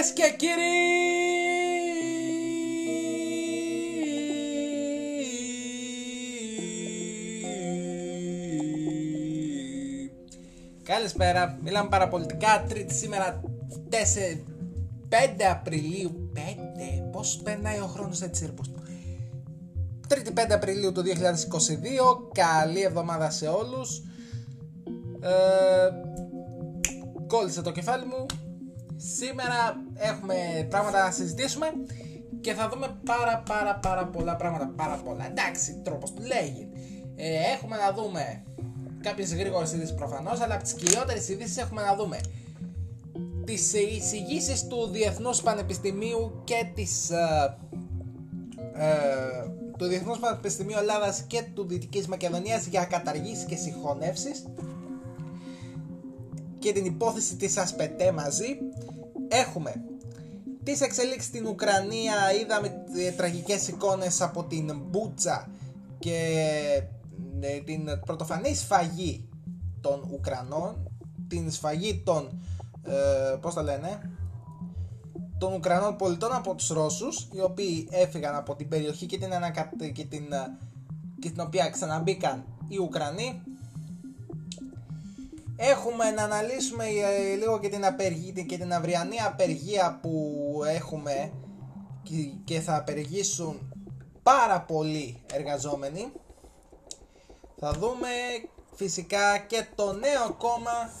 Κυρίες και κύριοι! Καλησπέρα, μιλάμε παραπολιτικά, τρίτη σήμερα 4, 5 Απριλίου. 5, πώς περνάει ο χρόνος έτσι ρε πώς Τρίτη 5 Απριλίου του 2022, καλή εβδομάδα σε όλους. Ε, Κόλλησε το κεφάλι μου. Σήμερα έχουμε πράγματα να συζητήσουμε και θα δούμε πάρα πάρα πάρα πολλά πράγματα. Πάρα πολλά. Εντάξει, τρόπος του λέγει. Ε, έχουμε να δούμε κάποιες γρήγορες ειδήσεις προφανώς, αλλά από τις κυριότερες ειδήσεις έχουμε να δούμε τις εισηγήσεις του Διεθνούς Πανεπιστημίου και της. Ε, ε, του Διεθνούς Πανεπιστημίου Ελλάδας και του Δυτικής Μακεδονίας για καταργήσεις και συγχωνεύσεις και την υπόθεση της Ασπετέ μαζί έχουμε τις εξελίξεις στην Ουκρανία είδαμε ε, τραγικές εικόνες από την Μπούτσα και ε, την πρωτοφανή σφαγή των Ουκρανών την σφαγή των ε, πώς τα λένε των Ουκρανών πολιτών από τους Ρώσους οι οποίοι έφυγαν από την περιοχή και την, ανακα... και την, ε, και την οποία ξαναμπήκαν οι Ουκρανοί Έχουμε να αναλύσουμε ε, λίγο και την, απεργία, και την αυριανή απεργία που έχουμε και θα απεργήσουν πάρα πολλοί εργαζόμενοι. Θα δούμε φυσικά και το νέο κόμμα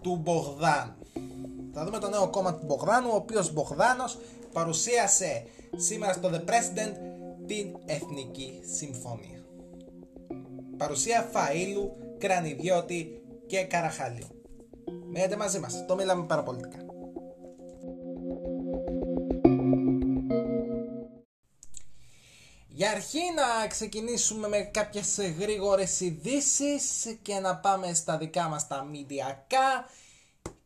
του Μπογδάν. Θα δούμε το νέο κόμμα του Μπογδάνου, ο οποίος Μπογδάνος παρουσίασε σήμερα στο The President την Εθνική Συμφωνία. Παρουσία Φαΐλου, Κρανιδιώτη και Καραχάλιο. Μείνετε μαζί μας, το μιλάμε παραπολιτικά. Για αρχή να ξεκινήσουμε με κάποιες γρήγορες ειδήσεις και να πάμε στα δικά μας τα μηντιακά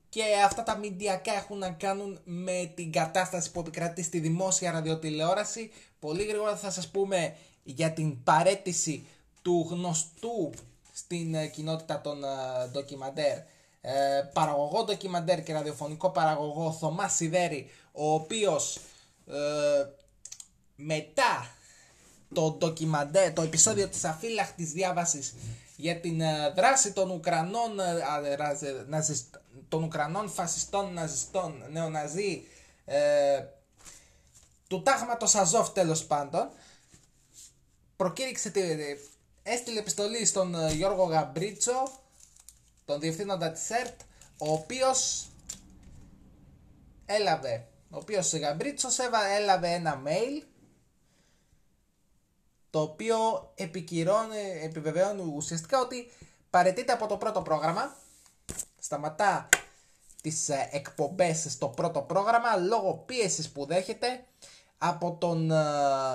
και αυτά τα μηντιακά έχουν να κάνουν με την κατάσταση που επικρατεί στη δημόσια ραδιοτηλεόραση. Πολύ γρήγορα θα σας πούμε για την παρέτηση του γνωστού στην ε, κοινότητα των ε, ντοκιμαντέρ. Ε, παραγωγό ντοκιμαντέρ και ραδιοφωνικό παραγωγό Θωμάς Σιδέρη ο οποίος μετά το ντοκιμαντέρ, το επεισόδιο της αφύλακτης διάβασης για την δράση των Ουκρανών, των Ουκρανών φασιστών ναζιστών, νεοναζί, του τάγματος Αζόφ τέλος πάντων, προκήρυξε έστειλε επιστολή στον ε, Γιώργο Γαμπρίτσο, τον διευθύνοντα της ΕΡΤ, ο οποίος έλαβε, ο οποίος Γαμπρίτσος έλαβε ένα mail το οποίο επικυρώνει, επιβεβαιώνει ουσιαστικά ότι παρετείται από το πρώτο πρόγραμμα, σταματά τις ε, εκπομπές στο πρώτο πρόγραμμα λόγω πίεσης που δέχεται από τον ε,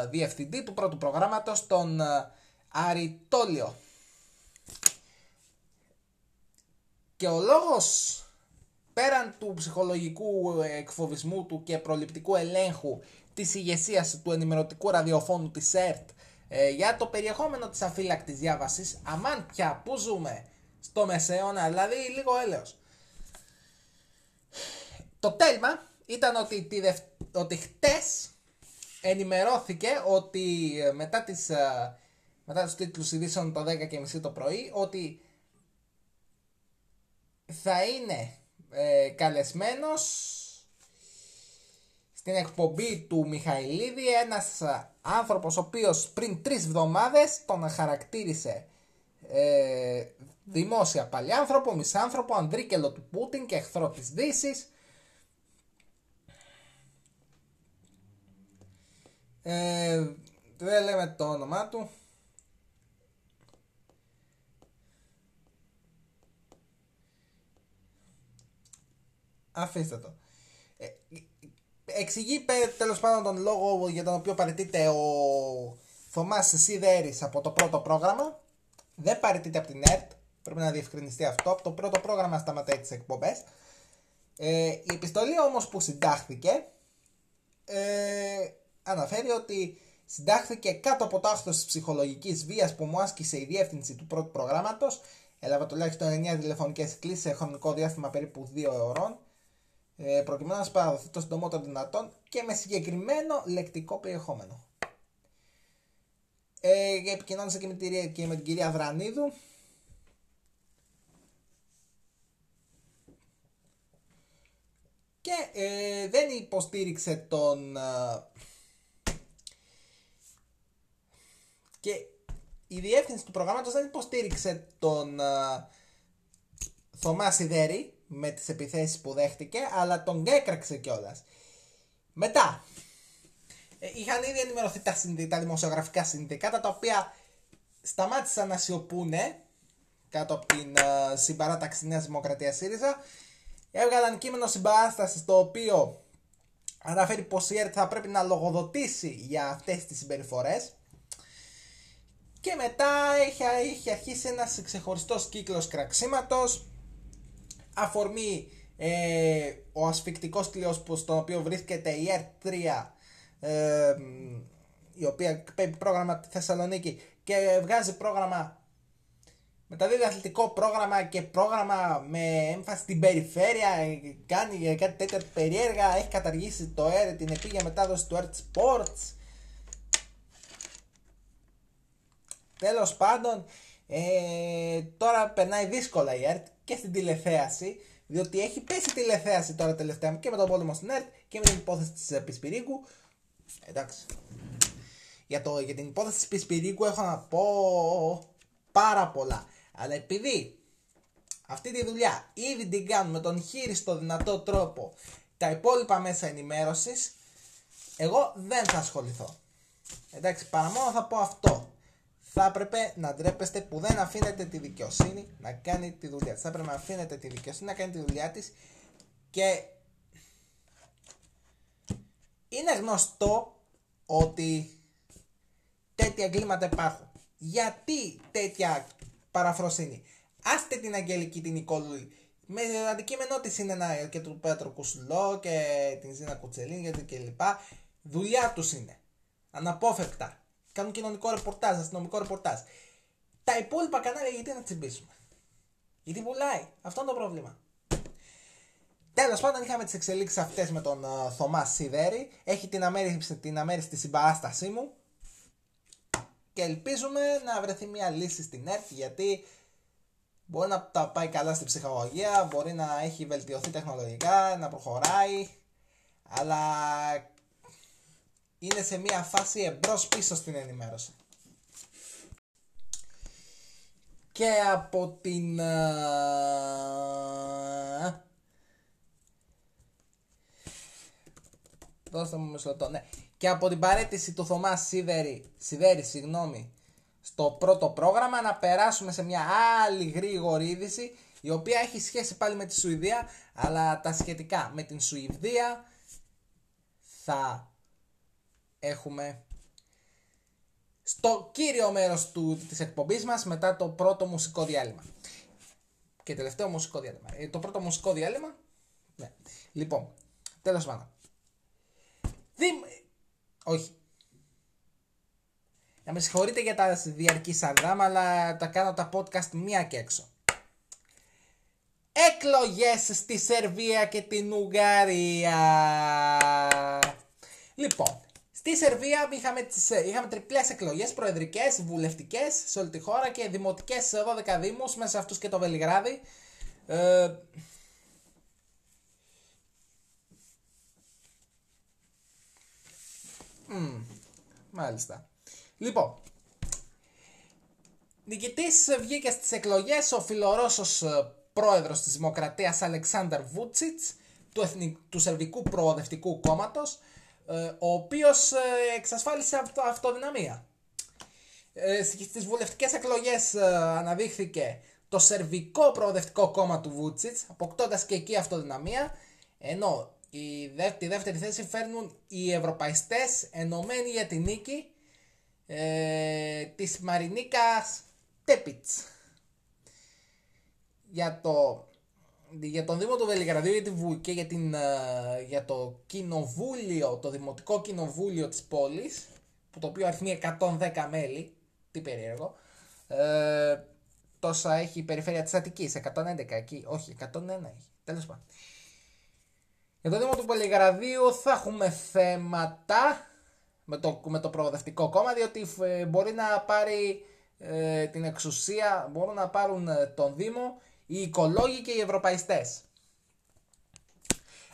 διευθυντή του πρώτου προγράμματος, τον Αριτόλιο. Και ο λόγος πέραν του ψυχολογικού εκφοβισμού του και προληπτικού ελέγχου της ηγεσίας του ενημερωτικού ραδιοφώνου της ΕΡΤ ε, για το περιεχόμενο της αφύλακτης διάβασης, αμάν πια που ζούμε; Στο μεσαίωνα, δηλαδή λίγο έλεος. Το τέλμα ήταν ότι, τη ότι χτες ενημερώθηκε ότι ε, μετά τις ε, μετά τους τίτλους ειδήσεων το 10.30 το πρωί ότι θα είναι ε, καλεσμένος στην εκπομπή του Μιχαηλίδη ένας άνθρωπος ο οποίος πριν τρεις εβδομάδες τον χαρακτήρισε ε, δημόσια παλιάνθρωπο, μισάνθρωπο, ανδρίκελο του Πούτιν και εχθρό της Δύσης. Ε, δεν λέμε το όνομά του Αφήστε το. Ε, εξηγεί τέλος πάντων τον λόγο για τον οποίο παραιτείται ο Θωμάς Σιδέρης από το πρώτο πρόγραμμα. Δεν παραιτείται από την ΕΡΤ. Πρέπει να διευκρινιστεί αυτό. Από το πρώτο πρόγραμμα σταματάει τις εκπομπές. Ε, η επιστολή όμως που συντάχθηκε ε, αναφέρει ότι συντάχθηκε κάτω από το άχθος της ψυχολογικής βίας που μου άσκησε η διεύθυνση του πρώτου προγράμματος έλαβα τουλάχιστον 9 τηλεφωνικές κλήσεις σε χρονικό διάστημα περίπου 2 ώρων ε, προκειμένου να σας παραδοθεί το συντομότερο δυνατόν και με συγκεκριμένο λεκτικό περιεχόμενο. Ε, επικοινώνησα και με, τη, και με την κυρία Δρανίδου και ε, δεν υποστήριξε τον ε, και η διεύθυνση του προγράμματος δεν υποστήριξε τον uh, Θωμά Σιδέρη με τις επιθέσεις που δέχτηκε αλλά τον έκραξε κιόλας. Μετά ε, είχαν ήδη ενημερωθεί τα, τα δημοσιογραφικά συνδικάτα τα οποία σταμάτησαν να σιωπούνε κάτω από την uh, συμπαράταξη Νέας Δημοκρατίας ΣΥΡΙΖΑ. Έβγαλαν κείμενο συμπαράστασης το οποίο αναφέρει πως η ΕΡΤ θα πρέπει να λογοδοτήσει για αυτές τις συμπεριφορές. Και μετά έχει, έχει αρχίσει ένας ξεχωριστός κύκλος κραξίματος αφορμή ε, ο ασφικτικός κλειός που στον οποίο βρίσκεται η ΕΡΤ 3 ε, η οποία παίρνει πρόγραμμα τη Θεσσαλονίκη και βγάζει πρόγραμμα μεταδίδει αθλητικό πρόγραμμα και πρόγραμμα με έμφαση στην περιφέρεια, κάνει κάτι τέτοια περίεργα, έχει καταργήσει το ΕΡ, την επίγεια μετάδοση του ΕΡΤ Sports. Τέλος πάντων, ε, τώρα περνάει δύσκολα η ΕΡΤ και στην τηλεθέαση, διότι έχει πέσει τηλεθέαση τώρα τελευταία και με τον πόλεμο στην ΕΡΤ και με την υπόθεση της Πισπυρίγκου. Εντάξει. Για, το, για την υπόθεση της Πισπυρίγκου έχω να πω πάρα πολλά. Αλλά επειδή αυτή τη δουλειά ήδη την κάνουν με τον χείριστο δυνατό τρόπο τα υπόλοιπα μέσα ενημέρωσης, εγώ δεν θα ασχοληθώ. Εντάξει, παρά μόνο θα πω αυτό. Θα έπρεπε να ντρέπεστε που δεν αφήνετε τη δικαιοσύνη να κάνει τη δουλειά της. Θα έπρεπε να αφήνετε τη δικαιοσύνη να κάνει τη δουλειά της και είναι γνωστό ότι τέτοια εγκλήματα υπάρχουν. Γιατί τέτοια παραφροσύνη; Άστε την Αγγελική την Νικόλου. Με αντικείμενό της είναι ένα και του Πέτρο Κουσουλό και την Ζήνα Κουτσελίν και λοιπά. Δουλειά τους είναι. Αναπόφευκτα. Κάνουν κοινωνικό ρεπορτάζ, αστυνομικό ρεπορτάζ. Τα υπόλοιπα κανάλια γιατί να τσιμπήσουμε; Γιατί πουλάει. Αυτό είναι το πρόβλημα. Τέλος πάντων, είχαμε τις εξελίξεις αυτές με τον uh, Θωμάς Σιδέρη. Έχει την αμέριστη, την αμέριστη συμπαράστασή μου και ελπίζουμε να βρεθεί μια λύση στην ΕΡΤ γιατί μπορεί να τα πάει καλά στην ψυχολογία, μπορεί να έχει βελτιωθεί τεχνολογικά, να προχωράει, αλλά είναι σε μια φάση εμπρός πίσω στην ενημέρωση. Και από την... Δώστε μου μισό λεπτό, ναι και από την παρέτηση του Θωμά Σίδερη, Σιδέρη συγγνώμη, στο πρώτο πρόγραμμα να περάσουμε σε μια άλλη γρήγορη είδηση η οποία έχει σχέση πάλι με τη Σουηδία αλλά τα σχετικά με την Σουηδία θα έχουμε στο κύριο μέρος του, της εκπομπής μας μετά το πρώτο μουσικό διάλειμμα. Και τελευταίο μουσικό διάλειμμα. Ε, το πρώτο μουσικό διάλειμμα, ναι. Λοιπόν, τέλος πάντων. Όχι. Να με συγχωρείτε για τα διαρκή σαρδάμα, αλλά τα κάνω τα podcast μία και έξω. Εκλογές στη Σερβία και την Ουγγαρία. Λοιπόν, στη Σερβία είχαμε, τις, είχαμε τριπλές εκλογές, προεδρικές, βουλευτικές σε όλη τη χώρα και δημοτικές σε 12 δήμους, μέσα σε αυτούς και το Βελιγράδι. Ε, μάλιστα. Λοιπόν, νικητής βγήκε στις εκλογές ο φιλορώσος ε, πρόεδρος της Δημοκρατίας Αλεξάνδρ Βούτσιτς του, Εθνικ... του Σερβικού Προοδευτικού Κόμματος ε, ο οποίος ε, εξασφάλισε αυτο... αυτοδυναμία. Στις βουλευτικές εκλογές αναδείχθηκε το Σερβικό Προοδευτικό Κόμμα του Βούτσιτς αποκτώντας και εκεί αυτοδυναμία ενώ η τη δεύτερη θέση φέρνουν οι Ευρωπαϊστές ενωμένοι για την νίκη ε, της Μαρινίκας Τέπιτς. Για, το, για τον Δήμο του Βελιγραδίου και για, την, ε, για το κοινοβούλιο, το Δημοτικό Κοινοβούλιο της πόλης, που το οποίο αριθμεί 110 μέλη, τι περίεργο, ε, τόσα έχει η περιφέρεια της Αττικής, 111 εκεί, όχι 101 έχει, τέλος πάντων. Για το Δήμο του Πολυγραδίου θα έχουμε θέματα με το, με το προοδευτικό κόμμα διότι ε, μπορεί να πάρει ε, την εξουσία, μπορούν να πάρουν ε, τον Δήμο οι οικολόγοι και οι ευρωπαϊστές.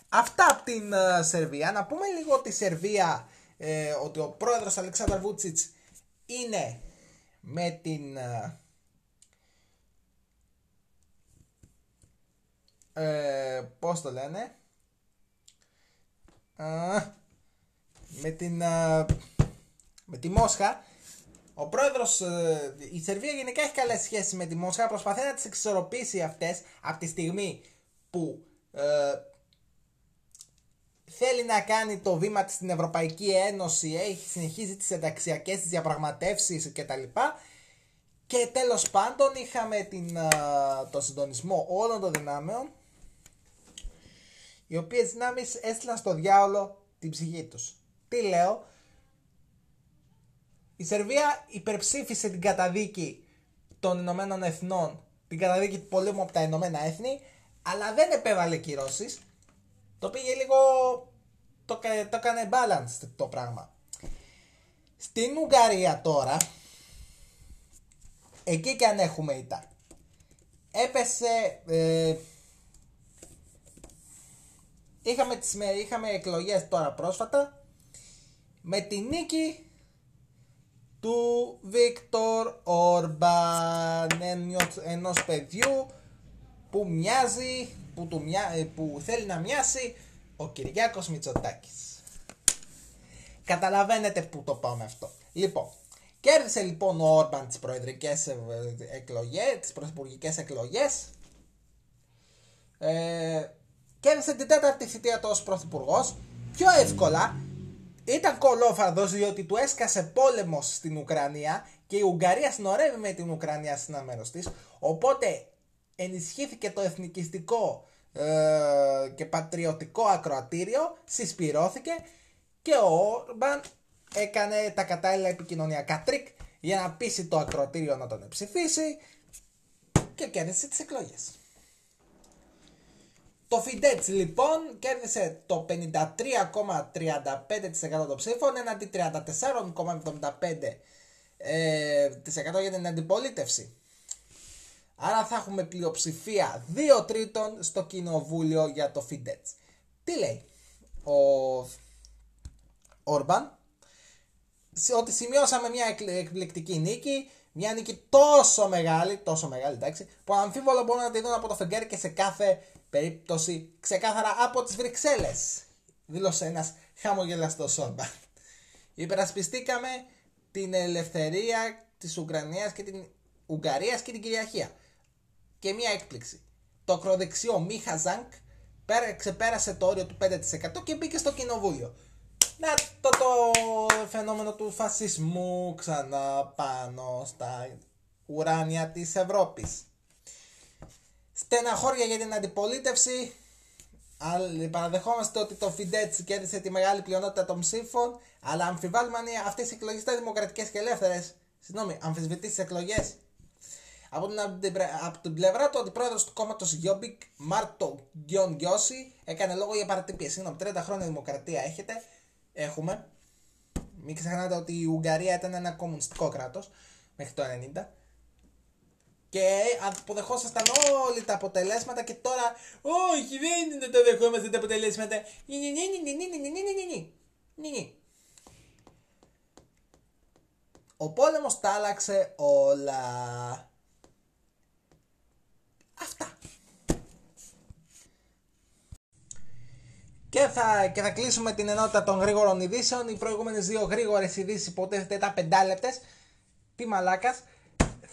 Αυτά από την Σερβία. Να πούμε λίγο ότι η Σερβία, ότι ο πρόεδρος Αλεξάνδρ Βούτσιτς είναι με την ε, πώς το λένε με την με τη Μόσχα ο πρόεδρος ε, η Σερβία γενικά έχει καλές σχέσεις με τη Μόσχα προσπαθεί να τις εξορροπήσει αυτές από τη στιγμή που ε, θέλει να κάνει το βήμα της στην Ευρωπαϊκή Ένωση έχει συνεχίζει τις ενταξιακές τις διαπραγματεύσεις κτλ και τέλος πάντων είχαμε την, το συντονισμό όλων των δυνάμεων οι οποίες δυνάμεις έστειλαν στο διάολο την ψυχή τους. Τι λέω, η Σερβία υπερψήφισε την καταδίκη των Ηνωμένων Εθνών, την καταδίκη του πολέμου από τα Ηνωμένα Έθνη, αλλά δεν επέβαλε κυρώσεις. Το πήγε λίγο. Το, το έκανε balance το πράγμα. Στην Ουγγαρία τώρα, εκεί και αν έχουμε ήττα, έπεσε. Ε, Είχαμε, τις, είχαμε εκλογές τώρα πρόσφατα με τη νίκη του Βίκτορ Ορμπάν ενός παιδιού που μοιάζει, που, του ε, που θέλει να μοιάσει ο Κυριάκος Μητσοτάκης. Καταλαβαίνετε που το πάμε αυτό. Λοιπόν, κέρδισε λοιπόν ο Όρμπαν τις προεδρικές ε, εκλογές, τις πρωθυπουργικές εκλογές. Ε, κέρδισε την τέταρτη θητεία του ως πρωθυπουργός πιο εύκολα ήταν κολόφαρδος διότι του έσκασε πόλεμος στην Ουκρανία και η Ουγγαρία συνορεύει με την Ουκρανία στην αμέρος της οπότε ενισχύθηκε το εθνικιστικό ε, και πατριωτικό ακροατήριο συσπηρώθηκε και ο Όρμπαν έκανε τα κατάλληλα επικοινωνιακά τρίκ για να πείσει το ακροατήριο να τον ψηφίσει και κέρδισε τις εκλογές. Το Φίντες λοιπόν κέρδισε το 53,35% των ψήφων έναντι 34,75% ε, για την αντιπολίτευση. Άρα θα έχουμε πλειοψηφία 2 τρίτων στο κοινοβούλιο για το Φίντες. Τι λέει ο Όρμπαν, ότι σημειώσαμε μια εκπληκτική νίκη, μια νίκη τόσο μεγάλη, τόσο μεγάλη εντάξει, που αμφίβολο μπορούν να τη δουν από το φεγγάρι και σε κάθε περίπτωση ξεκάθαρα από τις Βρυξέλλες, δήλωσε ένας χαμογελαστός Όρμπαν. Υπερασπιστήκαμε την ελευθερία της Ουκρανίας και την Ουγγαρίας και την κυριαρχία. Και μια έκπληξη. Το ακροδεξιό Μίχα Ζανκ ξεπέρασε το όριο του 5% και μπήκε στο κοινοβούλιο. Να το, το φαινόμενο του φασισμού ξανά πάνω στα ουράνια της Ευρώπης. Στεναχώρια για την αντιπολίτευση. Παραδεχόμαστε ότι το Φιντέτ κέρδισε τη μεγάλη πλειονότητα των ψήφων, αλλά αμφιβάλλουμε αν αυτές οι εκλογές ήταν δημοκρατικές και ελεύθερες. Συγγνώμη, αμφισβητείς τις εκλογές. Από την, από την πλευρά του αντιπρόεδρος του κόμματος Γιόμπικ, Μάρτον Γκιόνγκιοσι, έκανε λόγο για παρατυπία. Συγγνώμη, 30 χρόνια δημοκρατία έχετε. Έχουμε. Μην ξεχνάτε ότι η Ουγγαρία ήταν ένα κομμουνιστικό κράτος μέχρι το 90 και αποδεχόσασταν όλοι τα αποτελέσματα και τώρα όχι δεν είναι το δεχόμαστε τα αποτελέσματα νι νι νι νι νι νι νι νι νι Ο πόλεμος τα άλλαξε όλα. Αυτά. Και θα, και θα κλείσουμε την ενότητα των γρήγορων ειδήσεων. Οι προηγούμενες δύο γρήγορες ειδήσεις υποτίθεται τα πεντάλεπτες. Τι μαλάκας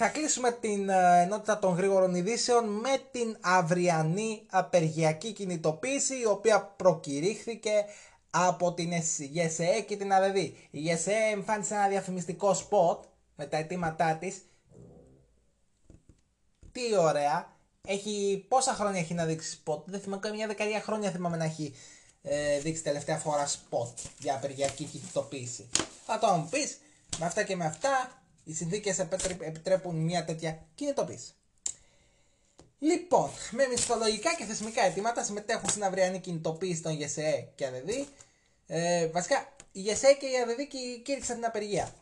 θα κλείσουμε την ε, ενότητα των γρήγορων ειδήσεων με την αυριανή απεργιακή κινητοποίηση η οποία προκηρύχθηκε από την ΓΣΕΕ και την ΑΔΕΔΥ. Η ΓΣΕΕ εμφάνισε ένα διαφημιστικό σποτ με τα αιτήματά της. Τι ωραία. Έχει, πόσα χρόνια έχει να δείξει σποτ; Δεν θυμάμαι, μια δεκαετία χρόνια θυμάμαι να έχει ε, δείξει τελευταία φορά σποτ για απεργιακή κινητοποίηση. Θα το μου πεις, με αυτά και με αυτά οι συνθήκες επιτρέπουν μια τέτοια κινητοποίηση. Λοιπόν, με μισθολογικά και θεσμικά αιτήματα συμμετέχουν στην αυριανή κινητοποίηση των ΓΣΕΕ και ΑΔΕΔΥ. Ε, βασικά, η ΓΕΣΕ και η ΑΔΔ κήρυξαν την απεργία.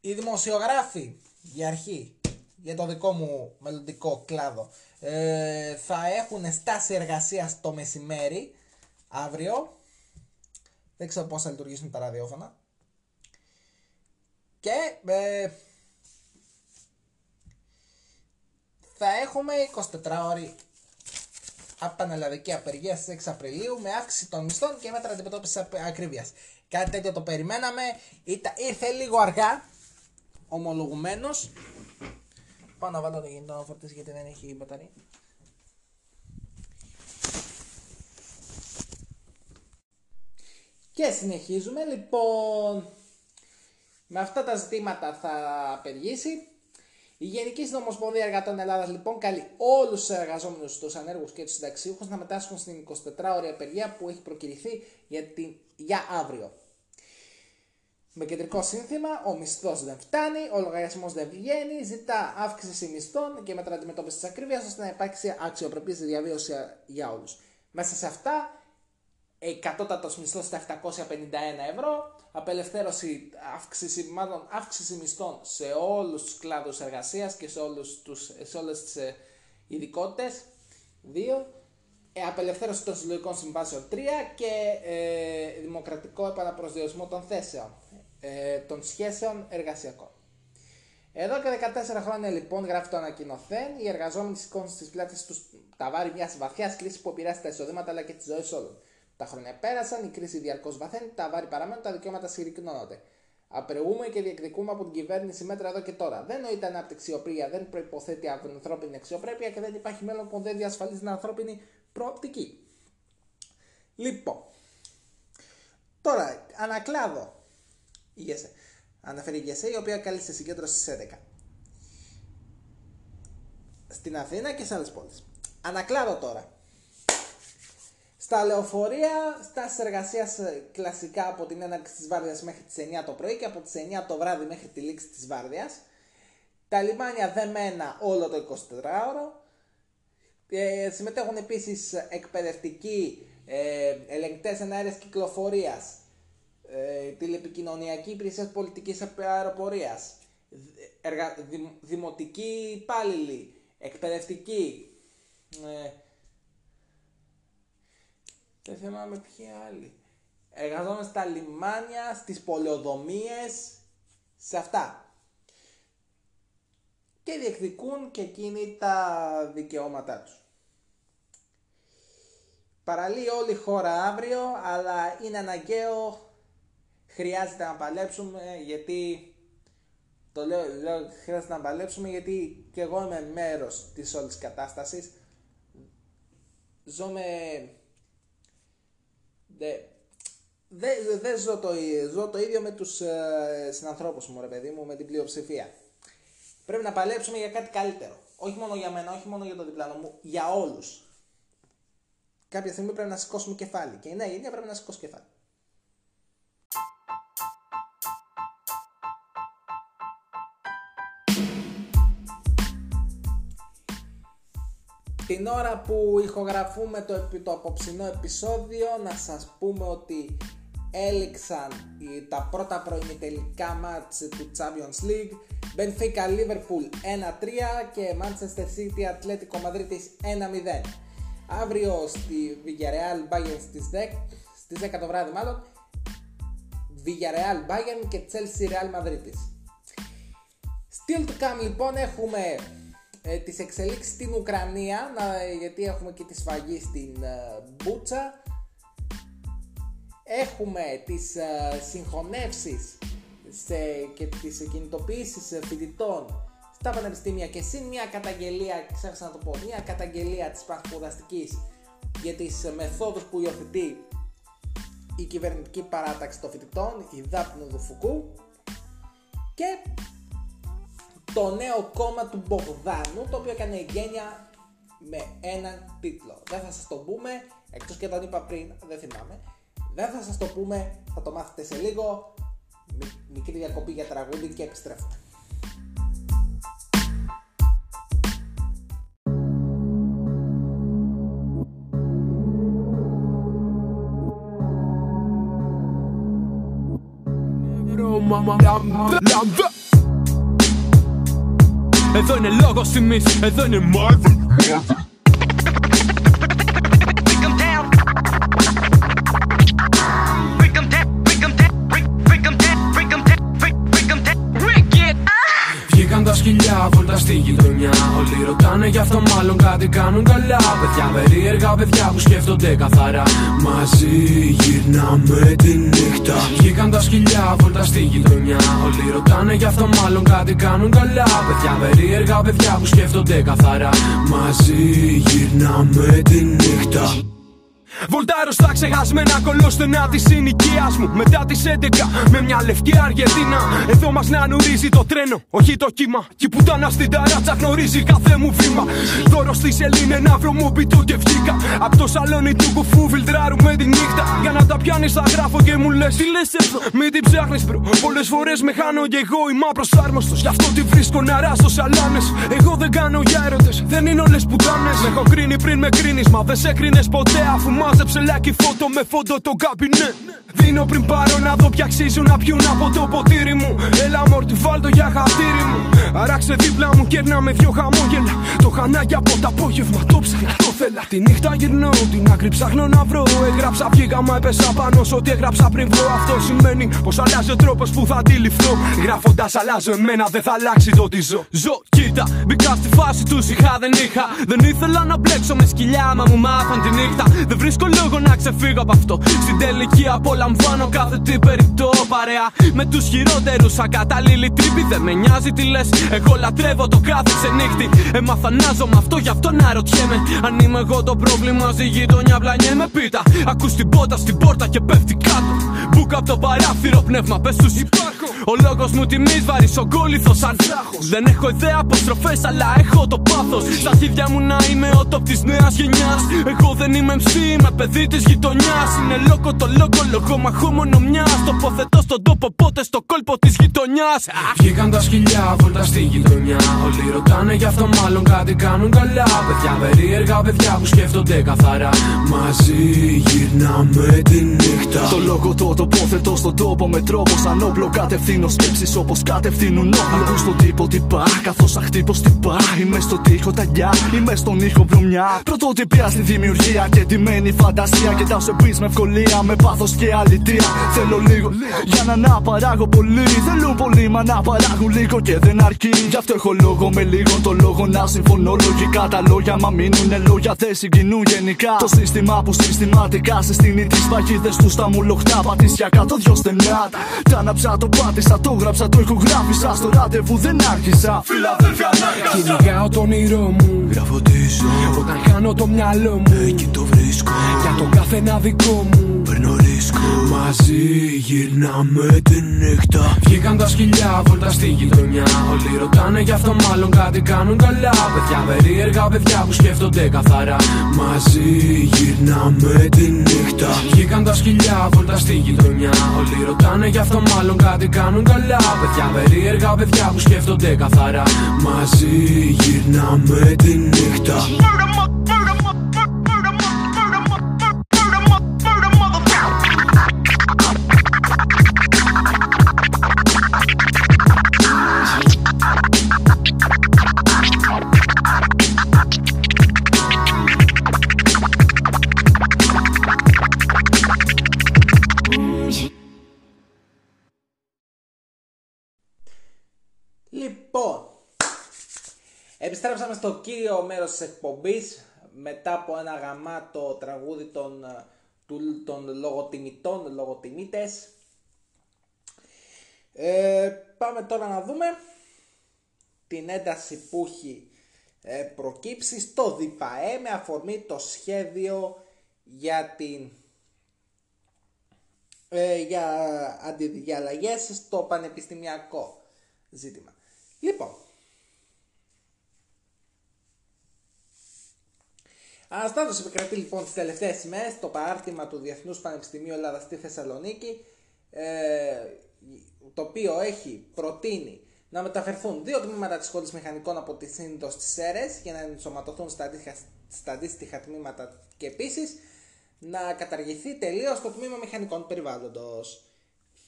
Οι δημοσιογράφοι, για αρχή, για το δικό μου μελλοντικό κλάδο, ε, θα έχουν στάση εργασίας το μεσημέρι, αύριο. Δεν ξέρω πώς θα λειτουργήσουν τα ραδιόφωνα. Και ε, θα έχουμε 24 ώρες πανελλαδική απεργία στις 6 Απριλίου με αύξηση των μισθών και μέτρα αντιμετώπισης ακρίβειας. Κάτι τέτοιο το περιμέναμε. Ήρθε λίγο αργά, ομολογουμένως. Πάω να βάλω το κινητό να φορτίσει γιατί δεν έχει μπαταρία. Και συνεχίζουμε λοιπόν με αυτά τα ζητήματα θα απεργήσει η Γενική Συνομοσπονδία Εργατών Ελλάδας λοιπόν καλεί όλους τους εργαζόμενους, τους ανέργους και τους συνταξιούχους να μετάσχουν στην 24ωρη απεργία που έχει προκυρηθεί για, την, για αύριο. Με κεντρικό σύνθημα, ο μισθός δεν φτάνει, ο λογαριασμός δεν βγαίνει, ζητά αύξηση μισθών και μετρά αντιμετώπισης της ακρίβειας ώστε να υπάρξει αξιοπρεπής διαβίωση για όλους. Μέσα σε αυτά κατώτατος μισθός στα 751 ευρώ, απελευθέρωση, αύξηση, μάλλον αύξηση μισθών σε όλους τους κλάδους εργασίας και σε, όλους τους, σε όλες τις ε, ειδικότητες, δύο, ε, απελευθέρωση των συλλογικών συμβάσεων 3 και ε, δημοκρατικό επαναπροσδιορισμό των θέσεων, ε, των σχέσεων εργασιακών. Εδώ και 14 χρόνια λοιπόν γράφει το ανακοινωθέν, οι εργαζόμενοι σηκώνουν στις πλάτες τους τα βάρη μιας βαθιάς κρίση που επηρεάζει τα εισοδήματα αλλά και τι ζωέ όλων. Τα χρόνια πέρασαν, η κρίση διαρκώς βαθαίνει, τα βάρη παραμένουν, τα δικαιώματα συρρυκνώνονται. Απεργούμε και διεκδικούμε από την κυβέρνηση μέτρα εδώ και τώρα. Δεν νοείται ανάπτυξη η οποία δεν προποθέτει ανθρώπινη αξιοπρέπεια και δεν υπάρχει μέλλον που δεν διασφαλίζει την ανθρώπινη προοπτική. Λοιπόν, τώρα ανακλάδω η ΓΕΣΕ. Αναφέρει η ΓΕΣΕ η οποία καλεί σε συγκέντρωση στις 11. Στην Αθήνα και σε άλλες πόλεις. Ανακλάδω τώρα. Στα λεωφορεία, στάση εργασίας ε, κλασικά από την έναρξη της βάρδιας μέχρι τις 9 το πρωί και από τις 9 το βράδυ μέχρι τη λήξη της βάρδιας. Τα λιμάνια δεμένα όλο το 24ωρο. Ε, συμμετέχουν επίσης εκπαιδευτικοί ε, ελεγκτές εναέρειας κυκλοφορίας, ε, τηλεπικοινωνιακή υπηρεσία πολιτικής αεροπορίας, δημοτικοί υπάλληλοι, εκπαιδευτικοί. Ε, δεν θυμάμαι ποιοι άλλοι. Εργαζόμαστε στα λιμάνια, στις πολεοδομίες, σε αυτά. Και διεκδικούν και εκείνοι τα δικαιώματά τους. Παραλύει όλη η χώρα αύριο, αλλά είναι αναγκαίο, χρειάζεται να παλέψουμε γιατί το λέω, λέω χρειάζεται να παλέψουμε γιατί και εγώ είμαι μέρος της όλης κατάστασης. Ζω με δεν δε ζω, το, ζω το ίδιο με τους ε, συνανθρώπους μου, ρε παιδί μου, με την πλειοψηφία. Πρέπει να παλέψουμε για κάτι καλύτερο. Όχι μόνο για μένα, όχι μόνο για τον διπλάνο μου, για όλους. Κάποια στιγμή πρέπει να σηκώσουμε κεφάλι. Και η νέα γενιά πρέπει να σηκώσει κεφάλι. Την ώρα που ηχογραφούμε το, το απόψινό επεισόδιο να σας πούμε ότι έληξαν τα πρώτα προημιτελικά μάτς του Champions League. Benfica Liverpool 1-3 και Manchester City Atletico Madrid 1-0 Αύριο στη Villarreal Bayern στις 10, στις 10 το βράδυ μάλλον. Villarreal Bayern και Chelsea Real Madrid. Still to come λοιπόν έχουμε ε, τις εξελίξεις στην Ουκρανία γιατί έχουμε και τη σφαγή στην ε, Μπούτσα. Έχουμε τις ε, συγχωνεύσεις σε, και τις κινητοποιήσεις φοιτητών στα πανεπιστήμια και συν μια καταγγελία, ξέχασα να το πω, μια καταγγελία της πανσπουδαστικής για τις μεθόδους που υιοθετεί η κυβερνητική παράταξη των φοιτητών, η Δάπνου Δουφουκού. Και το νέο κόμμα του Μπογδάνου, το οποίο έκανε γένεια με έναν τίτλο. Δεν θα σας το πούμε, εκτός και όταν είπα πριν, δεν θυμάμαι. Δεν θα σας το πούμε, θα το μάθετε σε λίγο. Μικρή διακοπή για τραγούδι και επιστρέφουμε. Mama, εδώ είναι λόγος τιμής, εδώ είναι Marvel Βγήκαν Όλοι ρωτάνε γι' αυτό μάλλον κάτι κάνουν καλά. Παιδιά περίεργα παιδιά που σκέφτονται καθαρά. Μαζί γυρνάμε τη νύχτα. Βγήκαν τα σκυλιά βόλτα στη γειτονιά. Όλοι ρωτάνε γι' αυτό μάλλον κάτι κάνουν καλά. Παιδιά περίεργα παιδιά που σκέφτονται καθαρά. Μαζί γυρνάμε τη νύχτα Βολτάρω στα ξεχασμένα κολόστενα της συνοικίας μου. Μετά τις 11 με μια λευκή Αργεντίνα. Εδώ μας να νουρίζει το τρένο, όχι το κύμα. Κι που πουτάνα στην ταράτσα γνωρίζει κάθε μου βήμα. Δώρο στη σελήνη ένα βρωμό πιτού και βγήκα. Απ' το σαλόνι του κουφού φιλτράρουμε τη νύχτα. Για να τα πιάνεις θα γράφω και μου λες: Τι λες εδώ, μην την ψάχνεις μπρο. Πολλές φορές με χάνω κι εγώ είμαι απροσάρμοστος. Γι' αυτό τη βρίσκω να ράσω σαλάνε. Εγώ δεν κάνω για έρωτες, δεν είναι όλες πουτάνε. Με έχω κρίνει πριν με κρίνεις, μα δεν σε κρίνες ποτέ αφού μάζεψε λάκι φώτο με φόντο το καμπινέ. Δίνω πριν πάρω να δω πια αξίζουν να πιούν από το ποτήρι μου. Έλα μόρτι βάλτο για χατήρι μου. Αράξε δίπλα μου κέρνα με δυο χαμόγελα. Το χανάκι από το απόγευμα το ψάχνα το θέλα. Τη νύχτα γυρνώ, την άκρη ψάχνω να βρω. Έγραψα βγήκα μα έπεσα πάνω σ' ό,τι έγραψα πριν βρω. Αυτό σημαίνει πως αλλάζει ο τρόπος που θα αντιληφθώ. Γράφοντας αλλάζω εμένα δεν θα αλλάξει το τι ζω. Ζω, κοίτα, μπήκα στη φάση του είχα δεν είχα. Δεν ήθελα να μπλέξω με σκυλιά μα μου μάθαν τη νύχτα. Δεν βρίσκω λόγο να ξεφύγω από αυτό. Στην τελική απολαμβάνω κάθε τι περιττό παρέα. Με τους χειρότερους ακατάλληλοι τρύπη δεν με νοιάζει τι λες. Εγώ λατρεύω το κάθε ξενύχτη. Έμαθα να ζω με αυτό, γι' αυτό να ρωτιέμαι. Αν είμαι εγώ το πρόβλημα, στη γειτονιά με πίτα. Ακούς την πότα στην πόρτα και πέφτει κάτω. Μπουκα από το παράθυρο πνεύμα, πες τους υπάρχω. Ο λόγος μου τιμή βαρύς ο κόλληθος σαν Δεν έχω ιδέα αποστροφές, αλλά έχω το πάθος. Στα χέρια μου να είμαι ο top της νέας γενιάς. Εγώ δεν είμαι MC, είμαι παιδί της γειτονιάς. Είναι λόγο το λόγο, λόγο μαχώ μόνο μιας. Τοποθετώ στον τόπο, πότε στο κόλπο της γειτονιάς. Βγήκαν τα σκυλιά, βόλτα στη γειτονιά. Όλοι ρωτάνε γι' αυτό μάλλον κάτι κάνουν καλά. Παιδιά περίεργα, παιδιά που σκέφτονται καθαρά. Μαζί γυρνάμε τη νύχτα. Το λόγο το τοποθετώ στον τόπο με τρόπο σαν όπλο. Κατευθύνω σκέψεις όπως κατευθύνουν όπλο. Ακούς στον τύπο τυπά, καθώς αχτύπω τυπά. Είμαι στο τοίχο ταγιά, είμαι στον ήχο βρωμιά. Πρωτότυπια στη δημιουργία και ντυμένη φαντασία. Και τα σε πεις με ευκολία, με πάθος και αλητία. Θέλω λίγο για να να παράγω πολύ. Θέλουν πολύ μα να παράγουν λίγο και δεν αρκεί. Γι' αυτό έχω λόγο με λίγο το λόγο να συμφωνώ λογικά. Τα λόγια μα μείνουνε λόγια, δεν συγκινούν γενικά. Το σύστημα που συστηματικά σε στείνει τις παγίδες τους στα μου λοχτά. Πατήσια κάτω δυο στενά. Τα ανάψα, το πάτησα, το γράψα, το ηχογράφησα. Στο ραντεβού δεν άρχισα. Φιλαδέλφια ανάγκασα. Κυνηγάω το όνειρό μου. Γράφω τι ζω. Όταν κάνω το μυαλό μου. Εκεί το βρίσκω. Για τον κάθε ένα δικό μου. Παίρνω ρίσκο. Μαζί γυρνάμε τη νύχτα. Βγήκαν τα σκυλιά βόλτα στη γειτονιά. Όλοι ρωτάνε γι' αυτό μάλλον κάτι κάνουν καλά. Παιδιά περίεργα, παιδιά που σκέφτονται καθαρά. Μαζί γυρνάμε τη νύχτα. Βγήκαν τα σκυλιά βόλτα στη γειτονιά. Όλοι ρωτάνε γι' αυτό μάλλον κάτι κάνουν καλά. Παιδιά περίεργα, παιδιά που σκέφτονται καθαρά. Μαζί γυρνάμε τη νύχτα. Επιστρέψαμε στο κύριο μέρος της εκπομπής μετά από ένα γαμάτο τραγούδι των, ε, του- των λογοτιμητών, λογοτιμήτες. Ε, πάμε τώρα να δούμε την ένταση που έχει ε, προκύψει στο ΔΙΠΑΕ με αφορμή το σχέδιο για την ε, για αντιδιαλλαγές στο πανεπιστημιακό ζήτημα. Λοιπόν, Αναστάτωση επικρατεί λοιπόν τις τελευταίες ημέρες το παράρτημα του Διεθνούς Πανεπιστημίου Ελλάδας στη Θεσσαλονίκη ε, το οποίο έχει προτείνει να μεταφερθούν δύο τμήματα της σχολής μηχανικών από τη Σύνδος στις ΣΕΡΕΣ για να ενσωματωθούν στα αντίστοιχα, στα αντίστοιχα τμήματα και επίσης να καταργηθεί τελείως το τμήμα μηχανικών περιβάλλοντος.